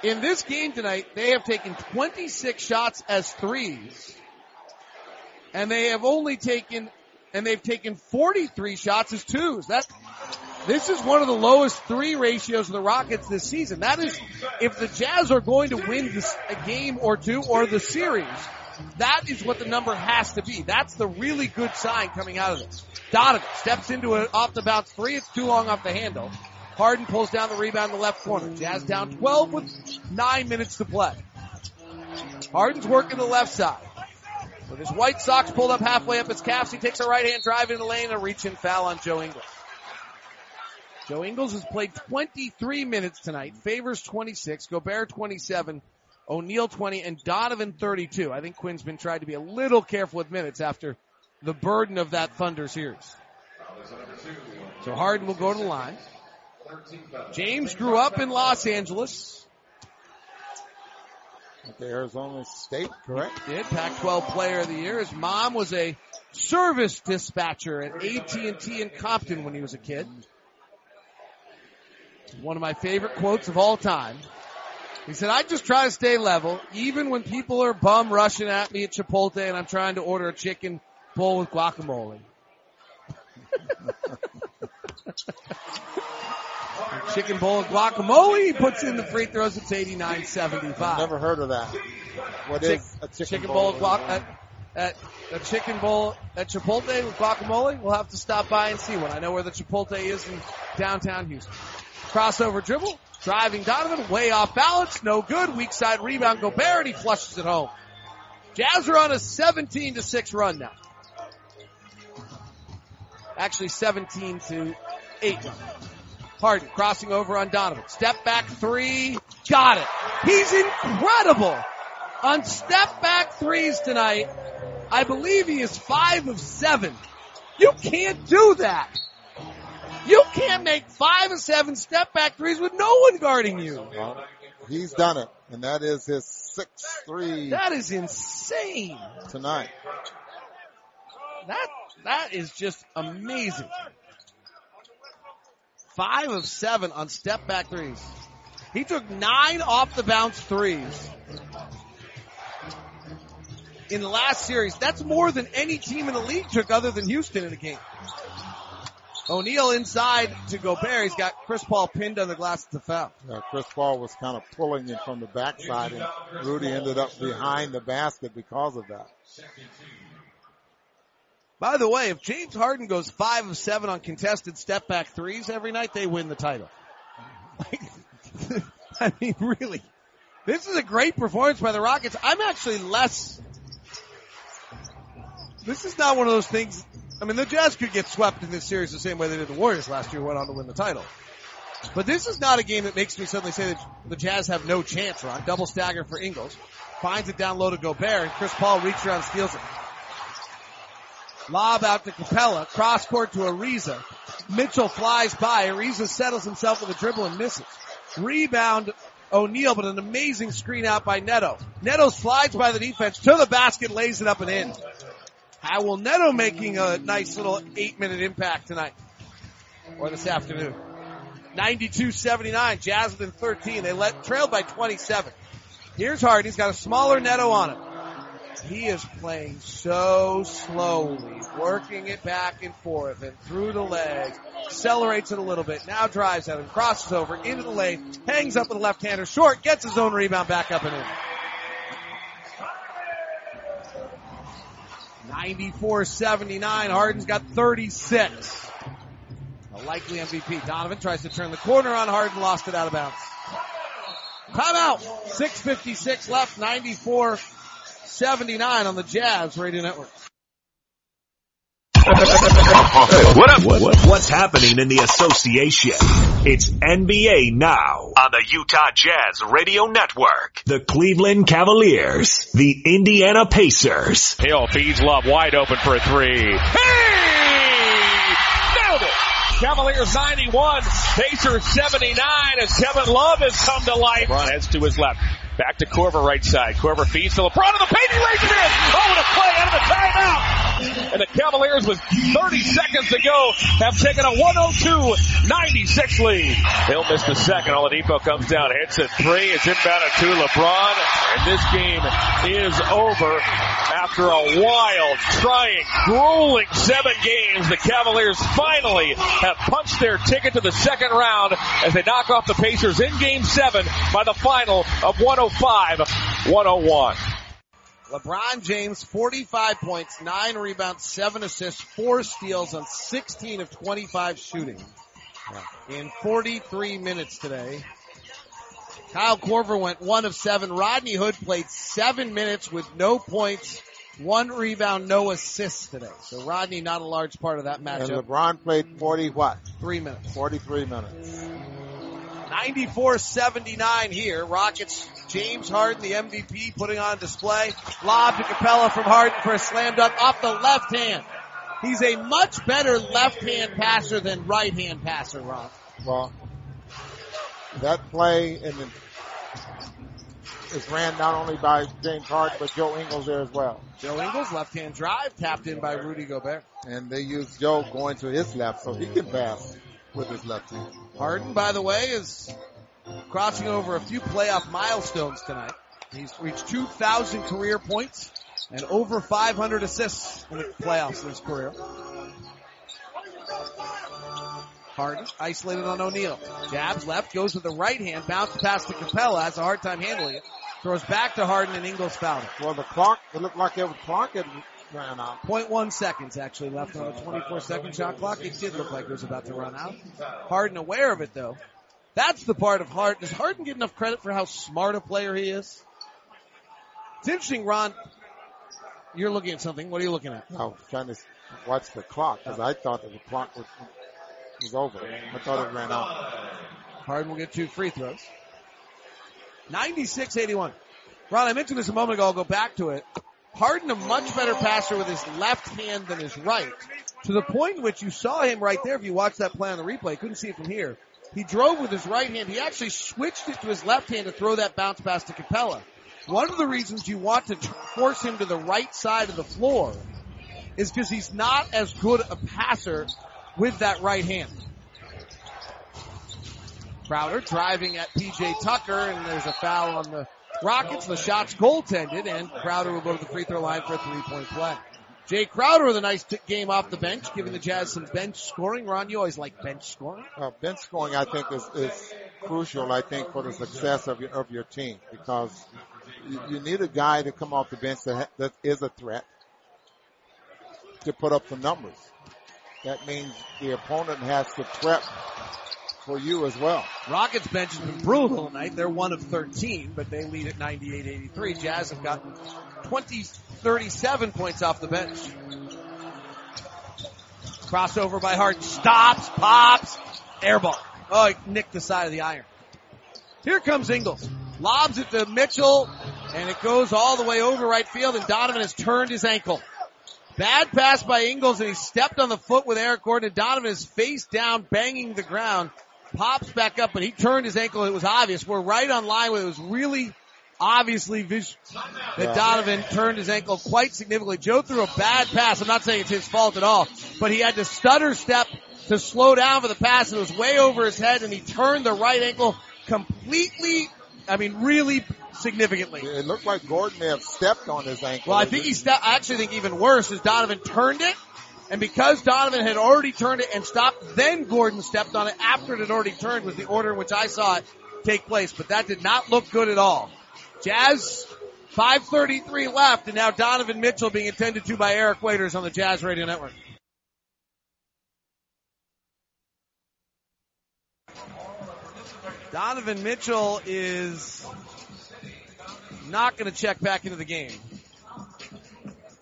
In this game tonight, they have taken 26 shots as threes. And they have only taken, and they've taken 43 shots as twos. That, this is one of the lowest three ratios of the Rockets this season. That is, if the Jazz are going to win this, a game or two or the series, that is what the number has to be. That's the really good sign coming out of this. Donovan steps into an off the bounce three. It's too long off the handle. Harden pulls down the rebound in the left corner. Jazz down 12 with nine minutes to play. Harden's working the left side. With his white socks pulled up halfway up his calves, he takes a right hand drive into the lane and a reach and foul on Joe Ingles. Joe Ingles has played 23 minutes tonight. Favors 26, Gobert 27, O'Neale 20, and Donovan 32. I think Quinn's been trying to be a little careful with minutes after the burden of that Thunder series. So Harden will go to the line. James grew up in Los Angeles. At the Arizona State, correct? Did Pac-12 Player of the Year. His mom was a service dispatcher at AT&T in Compton when he was a kid. One of my favorite quotes of all time. He said, I just try to stay level, even when people are bum rushing at me at Chipotle and I'm trying to order a chicken bowl with guacamole. chicken bowl with guacamole, he puts in the free throws, it's 89-75. Never heard of that. What Chick- is a chicken, chicken bowl with bowl? guac, at, at, a chicken bowl at Chipotle with guacamole? We'll have to stop by and see one. I know where the Chipotle is in downtown Houston. Crossover dribble, driving Donovan, way off balance, no good, weak side rebound, Gobert, he flushes it home. Jazz are on a 17 to 6 run now. Actually 17 to 8 run. Harden crossing over on Donovan. Step back three. Got it. He's incredible on step back threes tonight. I believe he is five of seven. You can't do that. You can't make five of seven step back threes with no one guarding you. Well, he's done it, and that is his sixth three That is insane. tonight. That, that is just amazing. Five of seven on step back threes. He took nine off the bounce threes. In the last series, that's more than any team in the league took other than Houston in a game. O'Neale inside to Gobert. He's got Chris Paul pinned on the glass at the foul. Uh, Chris Paul was kind of pulling it from the backside, and Rudy ended up behind the basket because of that. By the way, if James Harden goes five of seven on contested step back threes every night, they win the title. Like, I mean, really, this is a great performance by the Rockets. I'm actually less. This is not one of those things. I mean, the Jazz could get swept in this series the same way they did the Warriors last year, went on to win the title. But this is not a game that makes me suddenly say that the Jazz have no chance, Ron. Double stagger for Ingles. Finds it down low to Gobert, and Chris Paul reaches around steals it. Lob out to Capela, cross court to Ariza. Mitchell flies by. Ariza settles himself with a dribble and misses. Rebound O'Neale, but an amazing screen out by Neto. Neto slides by the defense to the basket, lays it up and in. Raul Neto making a nice little eight minute impact tonight? Or this afternoon. 92-79, Jazz within 13. They let, trailed by 27. Here's Hardy. He's got a smaller Neto on him. He is playing so slowly, working it back and forth and through the leg, accelerates it a little bit, now drives at him, crosses over into the lane, hangs up with a left-hander, short, gets his own rebound back up and in. 94-79, Harden's got 36. A likely MVP. Donovan tries to turn the corner on Harden, lost it out of bounds. Timeout. 6.56 left, 94-79 on the Jazz Radio Network. What up? What, what, what's happening in the association? It's NBA Now on the Utah Jazz Radio Network. The Cleveland Cavaliers, the Indiana Pacers. Hill feeds Love wide open for a three. Hey! Nailed it! Cavaliers 91, Pacers 79 as Kevin Love has come to life. LeBron heads to his left. Back to Korver right side. Korver feeds to LeBron in the paint. He it in. Oh, what a play out of the timeout. And the Cavaliers with 30 seconds to go have taken a 102-96 lead. He'll miss the second. Oladipo comes down, hits a three. It's inbounded to LeBron. And this game is over after a wild, trying, grueling seven games. The Cavaliers finally have punched their ticket to the second round as they knock off the Pacers in game seven by the final of 105-101. LeBron James, 45 points, 9 rebounds, 7 assists, 4 steals on 16 of 25 shooting in 43 minutes today. Kyle Korver went 1 of 7. Rodney Hood played 7 minutes with no points, 1 rebound, no assists today. So Rodney not a large part of that matchup. And LeBron played 40 what? 3 minutes. 43 minutes. 94-79 here. Rockets, James Harden, the MVP, putting on display. Lob to Capela from Harden for a slam dunk off the left hand. He's a much better left hand passer than right hand passer, Ron. Well, that play and then is ran not only by James Harden but Joe Ingles there as well. Joe Ingles, left hand drive, tapped in by Rudy Gobert. And they use Joe going to his left so he can pass with his left hand. Harden, by the way, is crossing over a few playoff milestones tonight. He's reached 2,000 career points and over 500 assists in the playoffs in his career. Harden isolated on O'Neale. Jabs left, goes with the right hand, bounce pass to Capela, has a hard time handling it. Throws back to Harden and Ingles fouled it. Well, the clock, it looked like it was clock had ran out. 0.1 seconds actually left on the 24 second shot clock. It did look like it was about to run out. Harden aware of it though. That's the part of Harden. Does Harden get enough credit for how smart a player he is? It's interesting, Ron. You're looking at something. What are you looking at? I was trying to watch the clock because I thought that the clock was, was over. I thought it ran out. Harden will get two free throws. 96-81. Ron, I mentioned this a moment ago. I'll go back to it. Harden a much better passer with his left hand than his right. To the point in which you saw him right there. If you watch that play on the replay, couldn't see it from here. He drove with his right hand. He actually switched it to his left hand to throw that bounce pass to Capela. One of the reasons you want to force him to the right side of the floor is because he's not as good a passer with that right hand. Crowder driving at PJ Tucker and there's a foul on the Rockets. The shot's goaltended and Crowder will go to the free throw line for a three point play. Jae Crowder with a nice t- game off the bench, giving the Jazz some bench scoring. Ron, you always like bench scoring. Uh, bench scoring, I think, is, is crucial. I think for the success of your of your team because you, you need a guy to come off the bench that ha- that is a threat to put up some numbers. That means the opponent has to prep for you as well. Rockets bench has been brutal tonight. They're one of 13, but they lead at 98-83. Jazz have gotten 20, 37 points off the bench. Crossover by Hart. Stops, pops, airball. Oh, he nicked the side of the iron. Here comes Ingles. Lobs it to Mitchell, and it goes all the way over right field, and Donovan has turned his ankle. Bad pass by Ingles, and he stepped on the foot with Eric Gordon, and Donovan is face down, banging the ground. Pops back up, but he turned his ankle. It was obvious. We're right on line with it. It was really obviously vis- that Donovan turned his ankle quite significantly. Joe threw a bad pass. I'm not saying it's his fault at all, but he had to stutter step to slow down for the pass. It was way over his head and he turned the right ankle completely, I mean, really significantly. It looked like Gordon may have stepped on his ankle. Well, I think he stepped, I actually think even worse is Donovan turned it. And because Donovan had already turned it and stopped, then Gordon stepped on it after it had already turned was the order in which I saw it take place. But that did not look good at all. Jazz, 533 left and now Donovan Mitchell being attended to by Eric Waiters on the Jazz Radio Network. Donovan Mitchell is not going to check back into the game.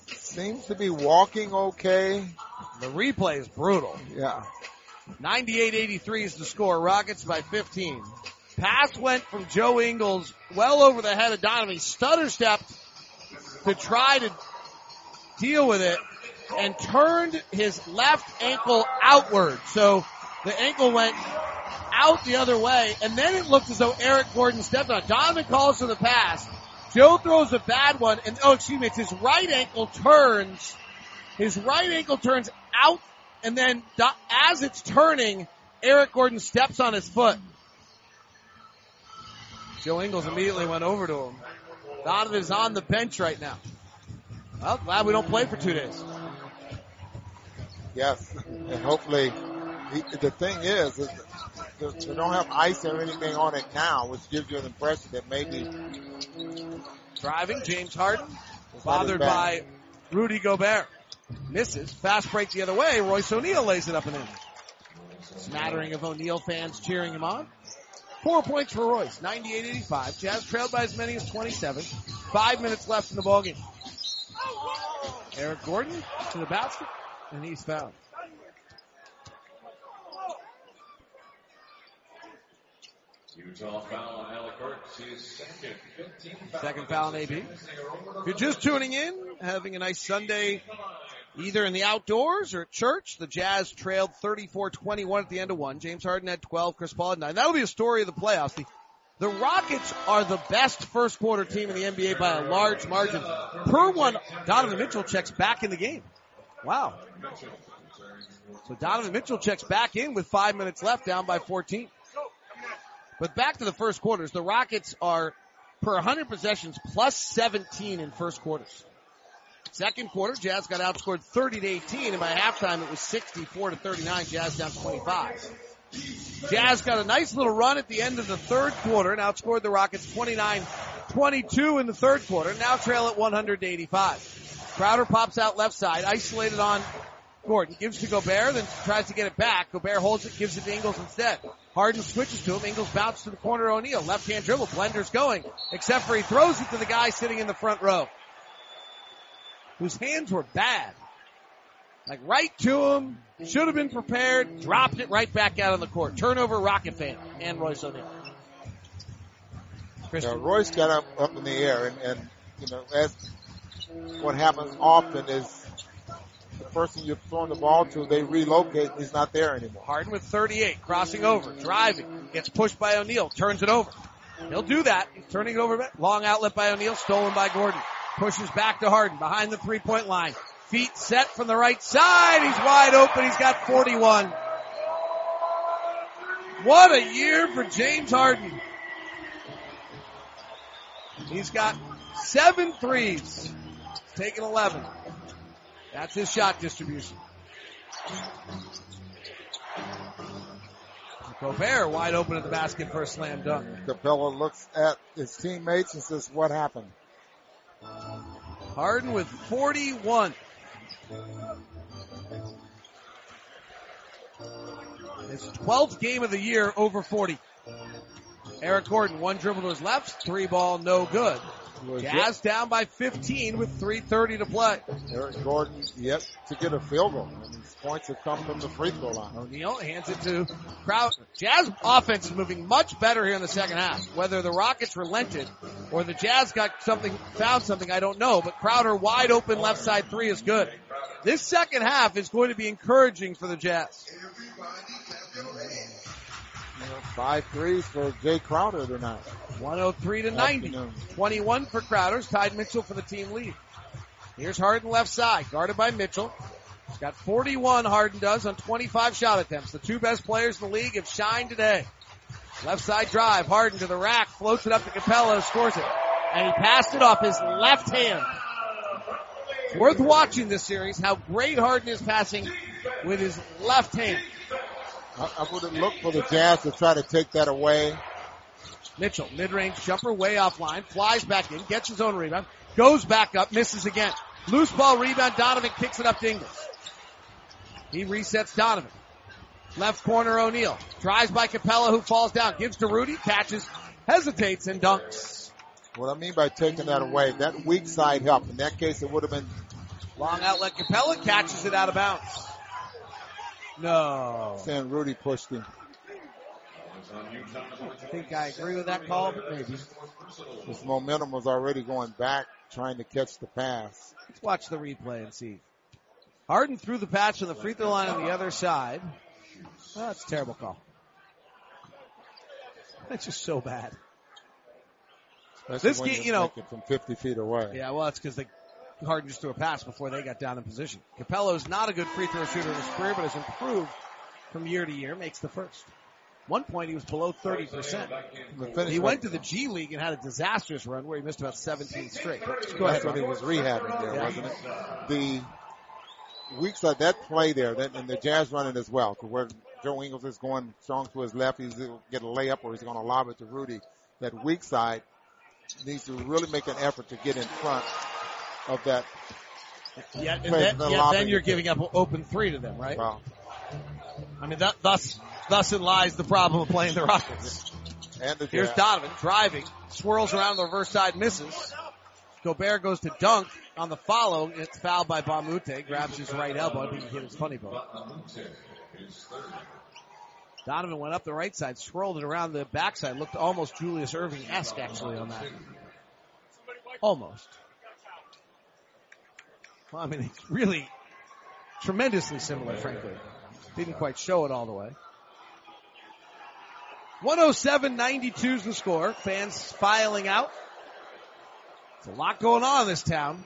Seems to be walking okay. The replay is brutal. Yeah. 98-83 is the score. Rockets by 15. Pass went from Joe Ingles well over the head of Donovan. He stutter stepped to try to deal with it and turned his left ankle outward. So the ankle went out the other way and then it looked as though Eric Gordon stepped on. it. Donovan calls for the pass. Joe throws a bad one and oh excuse me, it's his right ankle turns. His right ankle turns out and then as it's turning, Eric Gordon steps on his foot. Joe Ingles immediately went over to him. Donovan is on the bench right now. Well, glad we don't play for two days. Yes. And hopefully, the, the thing is, is they don't have ice or anything on it now, which gives you an impression that maybe Driving, James Harden, bothered by Rudy Gobert. Misses. Fast break the other way. Royce O'Neale lays it up and in. Smattering of O'Neale fans cheering him on. Four points for Royce. 98-85. Jazz trailed by as many as 27. Five minutes left in the ballgame. Eric Gordon to the basket, and he's fouled. Utah foul on Alec Burks. His second. 15 foul. Second foul on AB. If you're just tuning in, having a nice Sunday, either in the outdoors or at church, the Jazz trailed 34-21 at the end of one. James Harden had 12, Chris Paul had 9. That'll be a story of the playoffs. The, the Rockets are the best first quarter team in the NBA by a large margin. Per one, Donovan Mitchell checks back in the game. Wow. So Donovan Mitchell checks back in with five minutes left down by 14. But back to the first quarters, the Rockets are per 100 possessions plus 17 in first quarters. Second quarter, Jazz got outscored 30 to 18, and by halftime it was 64 to 39. Jazz down 25. Jazz got a nice little run at the end of the third quarter and outscored the Rockets 29-22 in the third quarter. Now trail at 185. Crowder pops out left side, isolated on Gordon. Gives to Gobert, then tries to get it back. Gobert holds it, gives it to Ingles instead. Harden switches to him. Ingles bounces to the corner O'Neale. Left hand dribble. Blender's going. Except for he throws it to the guy sitting in the front row. Whose hands were bad. Like right to him. Should have been prepared. Dropped it right back out on the court. Turnover Rocket fan. And Royce O'Neale. you know, Royce got up, up in the air and, and, you know, as what happens often is person you're throwing the ball to, they relocate he's not there anymore. Harden with 38, crossing over, driving, gets pushed by O'Neale, turns it over. He'll do that. He's turning it over. Long outlet by O'Neale, stolen by Gordon. Pushes back to Harden behind the three point line. Feet set from the right side. He's wide open. He's got 41. What a year for James Harden. He's got seven threes. Taking 11. That's his shot distribution. Gobert wide open at the basket for a slam dunk. Capela looks at his teammates and says, what happened? Harden with 41. His 12th game of the year over 40. Eric Gordon, one dribble to his left, three ball, no good. Jazz down by 15 with 3.30 to play. Eric Gordon yet to get a field goal. And his points have come from the free throw line. O'Neale hands it to Crowd. Jazz offense is moving much better here in the second half. Whether the Rockets relented or the Jazz got something, found something, I don't know. But Crowder wide open left side three is good. This second half is going to be encouraging for the Jazz. Five threes for Jae Crowder tonight. 103 to 90. Afternoon. 21 for Crowder's tied Mitchell for the team lead. Here's Harden left side, guarded by Mitchell. He's got 41 Harden does on 25 shot attempts. The two best players in the league have shined today. Left side drive, Harden to the rack, floats it up to Capela, scores it. And he passed it off his left hand. Worth watching this series, how great Harden is passing with his left hand. I, I would have looked for the Jazz to try to take that away. Mitchell, mid-range jumper way offline, flies back in, gets his own rebound, goes back up, misses again. Loose ball rebound, Donovan kicks it up to Ingles. He resets Donovan. Left corner O'Neale. Drives by Capela who falls down. Gives to Rudy, catches, hesitates, and dunks. What I mean by taking that away, that weak side help. In that case, it would have been Long outlet Capela catches it out of bounds. No. saying Rudy pushed him. I think I agree with that call, but maybe. His momentum was already going back, trying to catch the pass. Let's watch the replay and see. Harden threw the patch on the free throw line on the other side. Oh, that's a terrible call. That's just so bad. Especially This game, you you know- from 50 feet away. Yeah, well, it's because they Harden just threw a pass before they got down in position. Capela's not a good free throw shooter in his career, but has improved from year to year. Makes the first. One point he was below 30%. He went to the G League and had a disastrous run where he missed about 17 straight. Go That's ahead, when he was rehabbing there, Yeah. wasn't it? The weak side, that play there, that, and the Jazz running as well, to where Joe Ingles is going strong to his left, he's going to get a layup or he's going to lob it to Rudy. That weak side needs to really make an effort to get in front of that. Yeah, and then, the yeah, then you're giving up open three to them, right? Well, I mean, that, thus, thus in lies the problem of playing the Rockets. and the Here's Donovan driving, swirls around the reverse side, misses. Gobert goes to dunk on the follow. It's fouled by Mbah a Moute. Grabs his right elbow. I think he hit his funny bone. Donovan went up the right side, swirled it around the backside. Looked almost Julius Erving-esque actually on that. Almost. I mean, it's really tremendously similar, frankly. Didn't quite show it all the way. 107-92 is the score. Fans filing out. There's a lot going on in this town.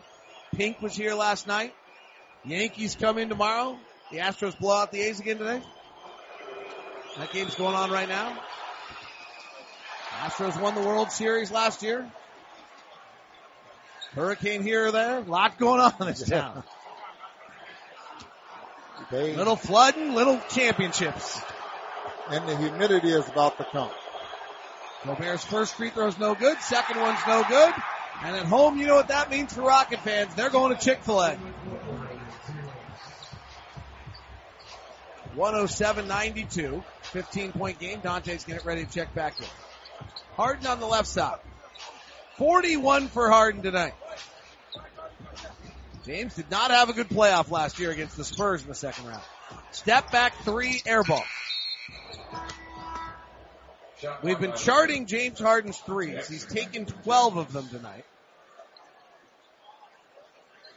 Pink was here last night. Yankees come in tomorrow. The Astros blow out the A's again today. That game's going on right now. Astros won the World Series last year. Hurricane here or there. A lot going on in this town. They, Little flooding, little championships. and the humidity is about to come. Gobert's first free throw's no good. Second one's no good. And at home, you know what that means for Rocket fans. They're going to Chick-fil-A. 107-92. 15 point game. Dante's getting ready to check back in. Harden on the left side. 41 for Harden tonight. James did not have a good playoff last year against the Spurs in the second round. Step back three, air ball. We've been charting James Harden's threes. He's taken 12 of them tonight.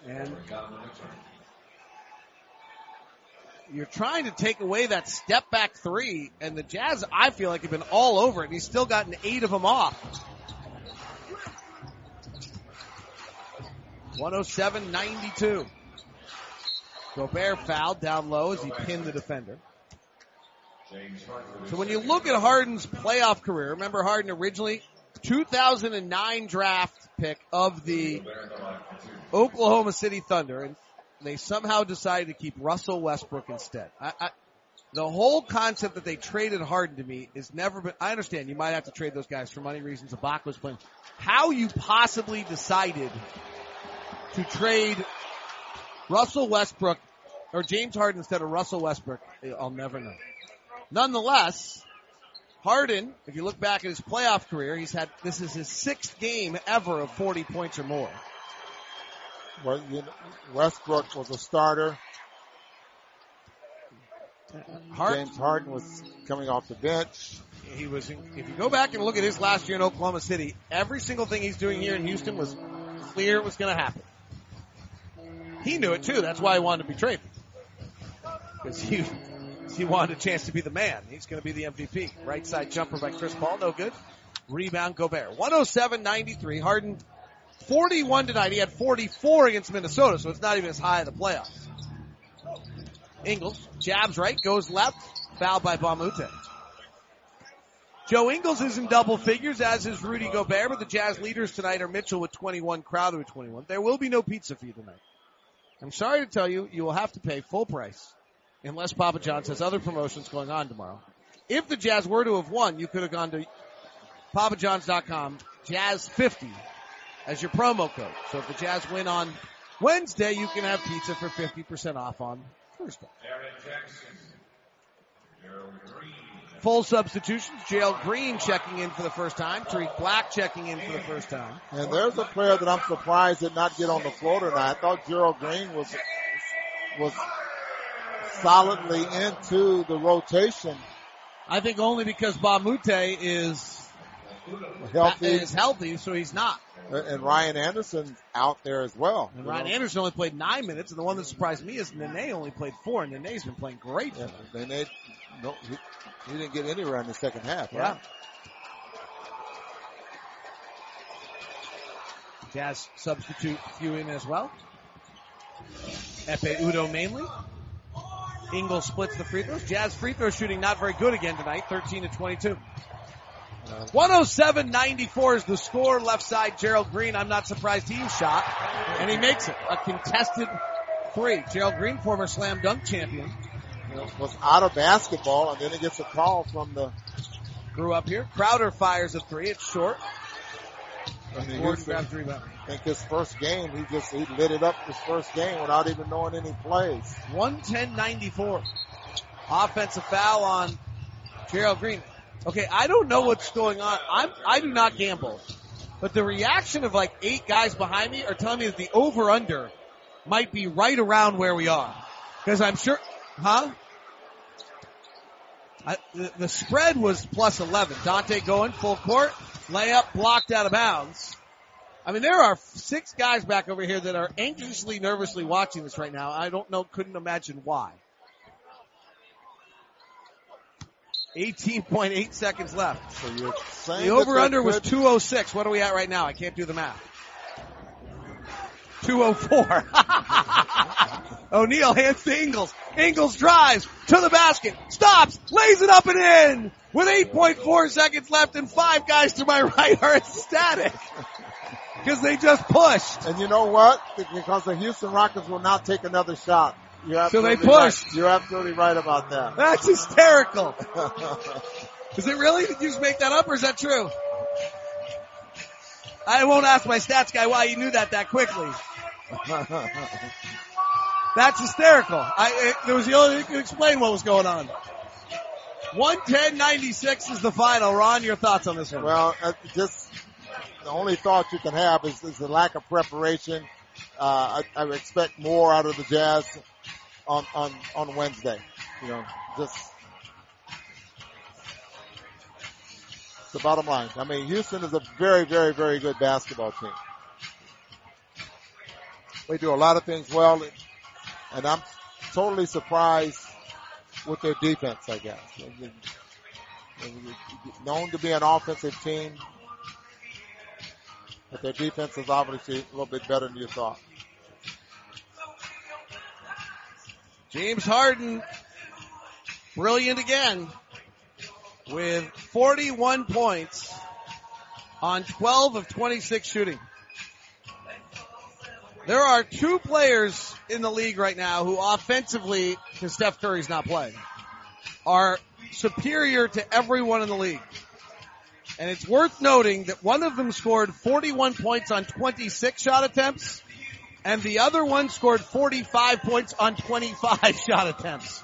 And you're trying to take away that step back three, and the Jazz, I feel like, have been all over it, and he's still gotten eight of them off. 107-92. Gobert fouled down low as he pinned the defender. So when you look at Harden's playoff career, remember Harden originally 2009 draft pick of the Oklahoma City Thunder, and they somehow decided to keep Russell Westbrook instead. I, I, the whole concept that they traded Harden to me is never been. I understand you might have to trade those guys for money reasons. Ibaka's playing. How you possibly decided to trade Russell Westbrook or James Harden instead of Russell Westbrook, I'll never know. Nonetheless, Harden, if you look back at his playoff career, he's had, this is his sixth game ever of 40 points or more. Well, you know, Westbrook was a starter. Harden, James Harden was coming off the bench. he was, if you go back and look at his last year in Oklahoma City, every single thing he's doing here in Houston was clear it was going to happen. He knew it too. That's why he wanted to be traded. Because he, he wanted a chance to be the man. He's going to be the MVP. Right side jumper by Chris Paul, no good. Rebound Gobert. 107-93. Harden 41 tonight. He had 44 against Minnesota, so it's not even as high in the playoffs. Ingles jabs right, goes left, fouled by Mbah a Moute. Joe Ingles is in double figures, as is Rudy Gobert, but the Jazz leaders tonight are Mitchell with 21, Crowder with 21. There will be no pizza for you tonight. I'm sorry to tell you, you will have to pay full price unless Papa John's has other promotions going on tomorrow. If the Jazz were to have won, you could have gone to papajohns.com, Jazz50 as your promo code. So if the Jazz win on Wednesday, you can have pizza for 50% off on Thursday. Full substitutions. Gerald Green checking in for the first time. Tarik Black checking in for the first time. And there's a player that I'm surprised did not get on the floor tonight. I thought Gerald Green was was solidly into the rotation. I think only because Mbah a Moute is healthy. is healthy, so he's not. Uh, and Ryan Anderson out there as well. And Ryan know? Anderson only played nine minutes, and the one that surprised me is Nene only played four, and Nene's been playing great. Yeah, Nene, no, he, he, didn't get anywhere in the second half. Yeah. Jazz substitute few in as well. Ekpe Udoh mainly. Ingles splits the free throws. Jazz free throw shooting not very good again tonight, 13 to 22. 107-94 is the score. Left side, Gerald Green. I'm not surprised he shot, and he makes it. A contested three. Gerald Green, former slam dunk champion. You know, was out of basketball, and then he gets a call from the. Grew up here. Crowder fires a three. It's short. And Gordon grabs rebound. I think his first game, he just he lit it up his first game without even knowing any plays. 110-94. Offensive foul on Gerald Green. Okay, I don't know what's going on. I'm I do not gamble, but the reaction of like eight guys behind me are telling me that the over under might be right around where we are, because I'm sure, huh? I, the, the spread was plus 11. Dante going full court, layup blocked out of bounds. I mean, there are six guys back over here that are anxiously, nervously watching this right now. I don't know, couldn't imagine why. 18.8 seconds left. So you're saying the over under was 206. What are we at right now? I can't do the math. 204. O'Neale hands to Ingles. Ingles drives to the basket, stops, lays it up and in with 8.4 seconds left and five guys to my right are ecstatic because they just pushed. And you know what? Because the Houston Rockets will not take another shot. You're so they pushed. Right. You're absolutely right about that. That's hysterical. is it really? Did you just make that up or is that true? I won't ask my stats guy why he knew that that quickly. That's hysterical. I, it, there was the only thing you could explain what was going on. 110.96 is the final. Ron, your thoughts on this one? Well, uh, just the only thought you can have is, is the lack of preparation. Uh, I, I expect more out of the Jazz on, on, on Wednesday. You know, just the bottom line. I mean, Houston is a very, very, very good basketball team. They do a lot of things well, and I'm totally surprised with their defense, I guess. Known to be an offensive team, but their defense is obviously a little bit better than you thought. James Harden, brilliant again, with 41 points on 12 of 26 shooting. There are two players in the league right now who offensively, because Steph Curry's not playing, are superior to everyone in the league. And it's worth noting that one of them scored 41 points on 26 shot attempts, and the other one scored 45 points on 25 shot attempts.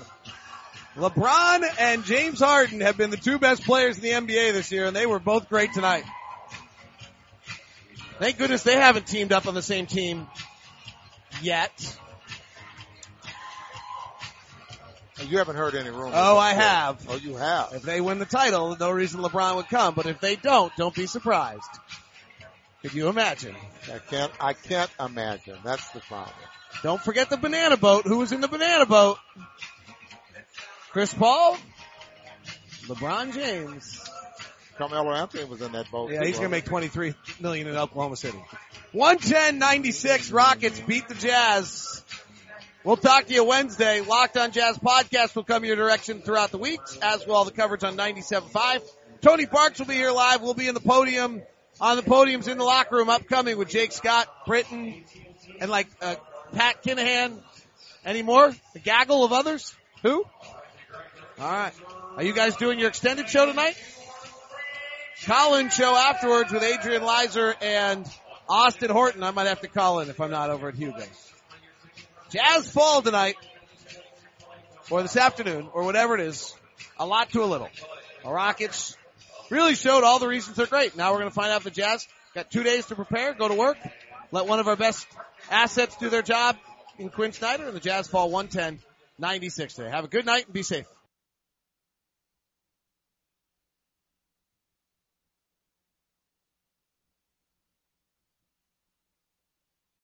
LeBron and James Harden have been the two best players in the NBA this year, and they were both great tonight. Thank goodness they haven't teamed up on the same team yet. You haven't heard any rumors. Oh, I have. Oh, you have. If they win the title, no reason LeBron would come. But if they don't, don't be surprised. Could you imagine? I can't. I can't imagine. That's the problem. Don't forget the banana boat. Who was in the banana boat? Chris Paul, LeBron James. Carmelo Anthony was in that boat. Yeah, he's gonna make 23 million in Oklahoma City. 110-96 Rockets beat the Jazz. We'll talk to you Wednesday. Locked on Jazz podcast will come your direction throughout the weeks, as will all the coverage on 97.5 Tony Parks will be here live. We'll be in the podium, on the podiums in the locker room upcoming with Jake Scott, Britton, and like, uh, Pat Kinahan. Any more? A gaggle of others? Who? Alright. Are you guys doing your extended show tonight? Colin show afterwards with Adrian Lizer and Austin Horton. I might have to call in if I'm not over at Hugo's. Jazz fall tonight, or this afternoon, or whatever it is. A lot to a little. The Rockets really showed all the reasons they're great. Now we're going to find out the Jazz got two days to prepare, go to work, let one of our best assets do their job in Quin Snyder, and the Jazz fall 110 96 today. Have a good night and be safe.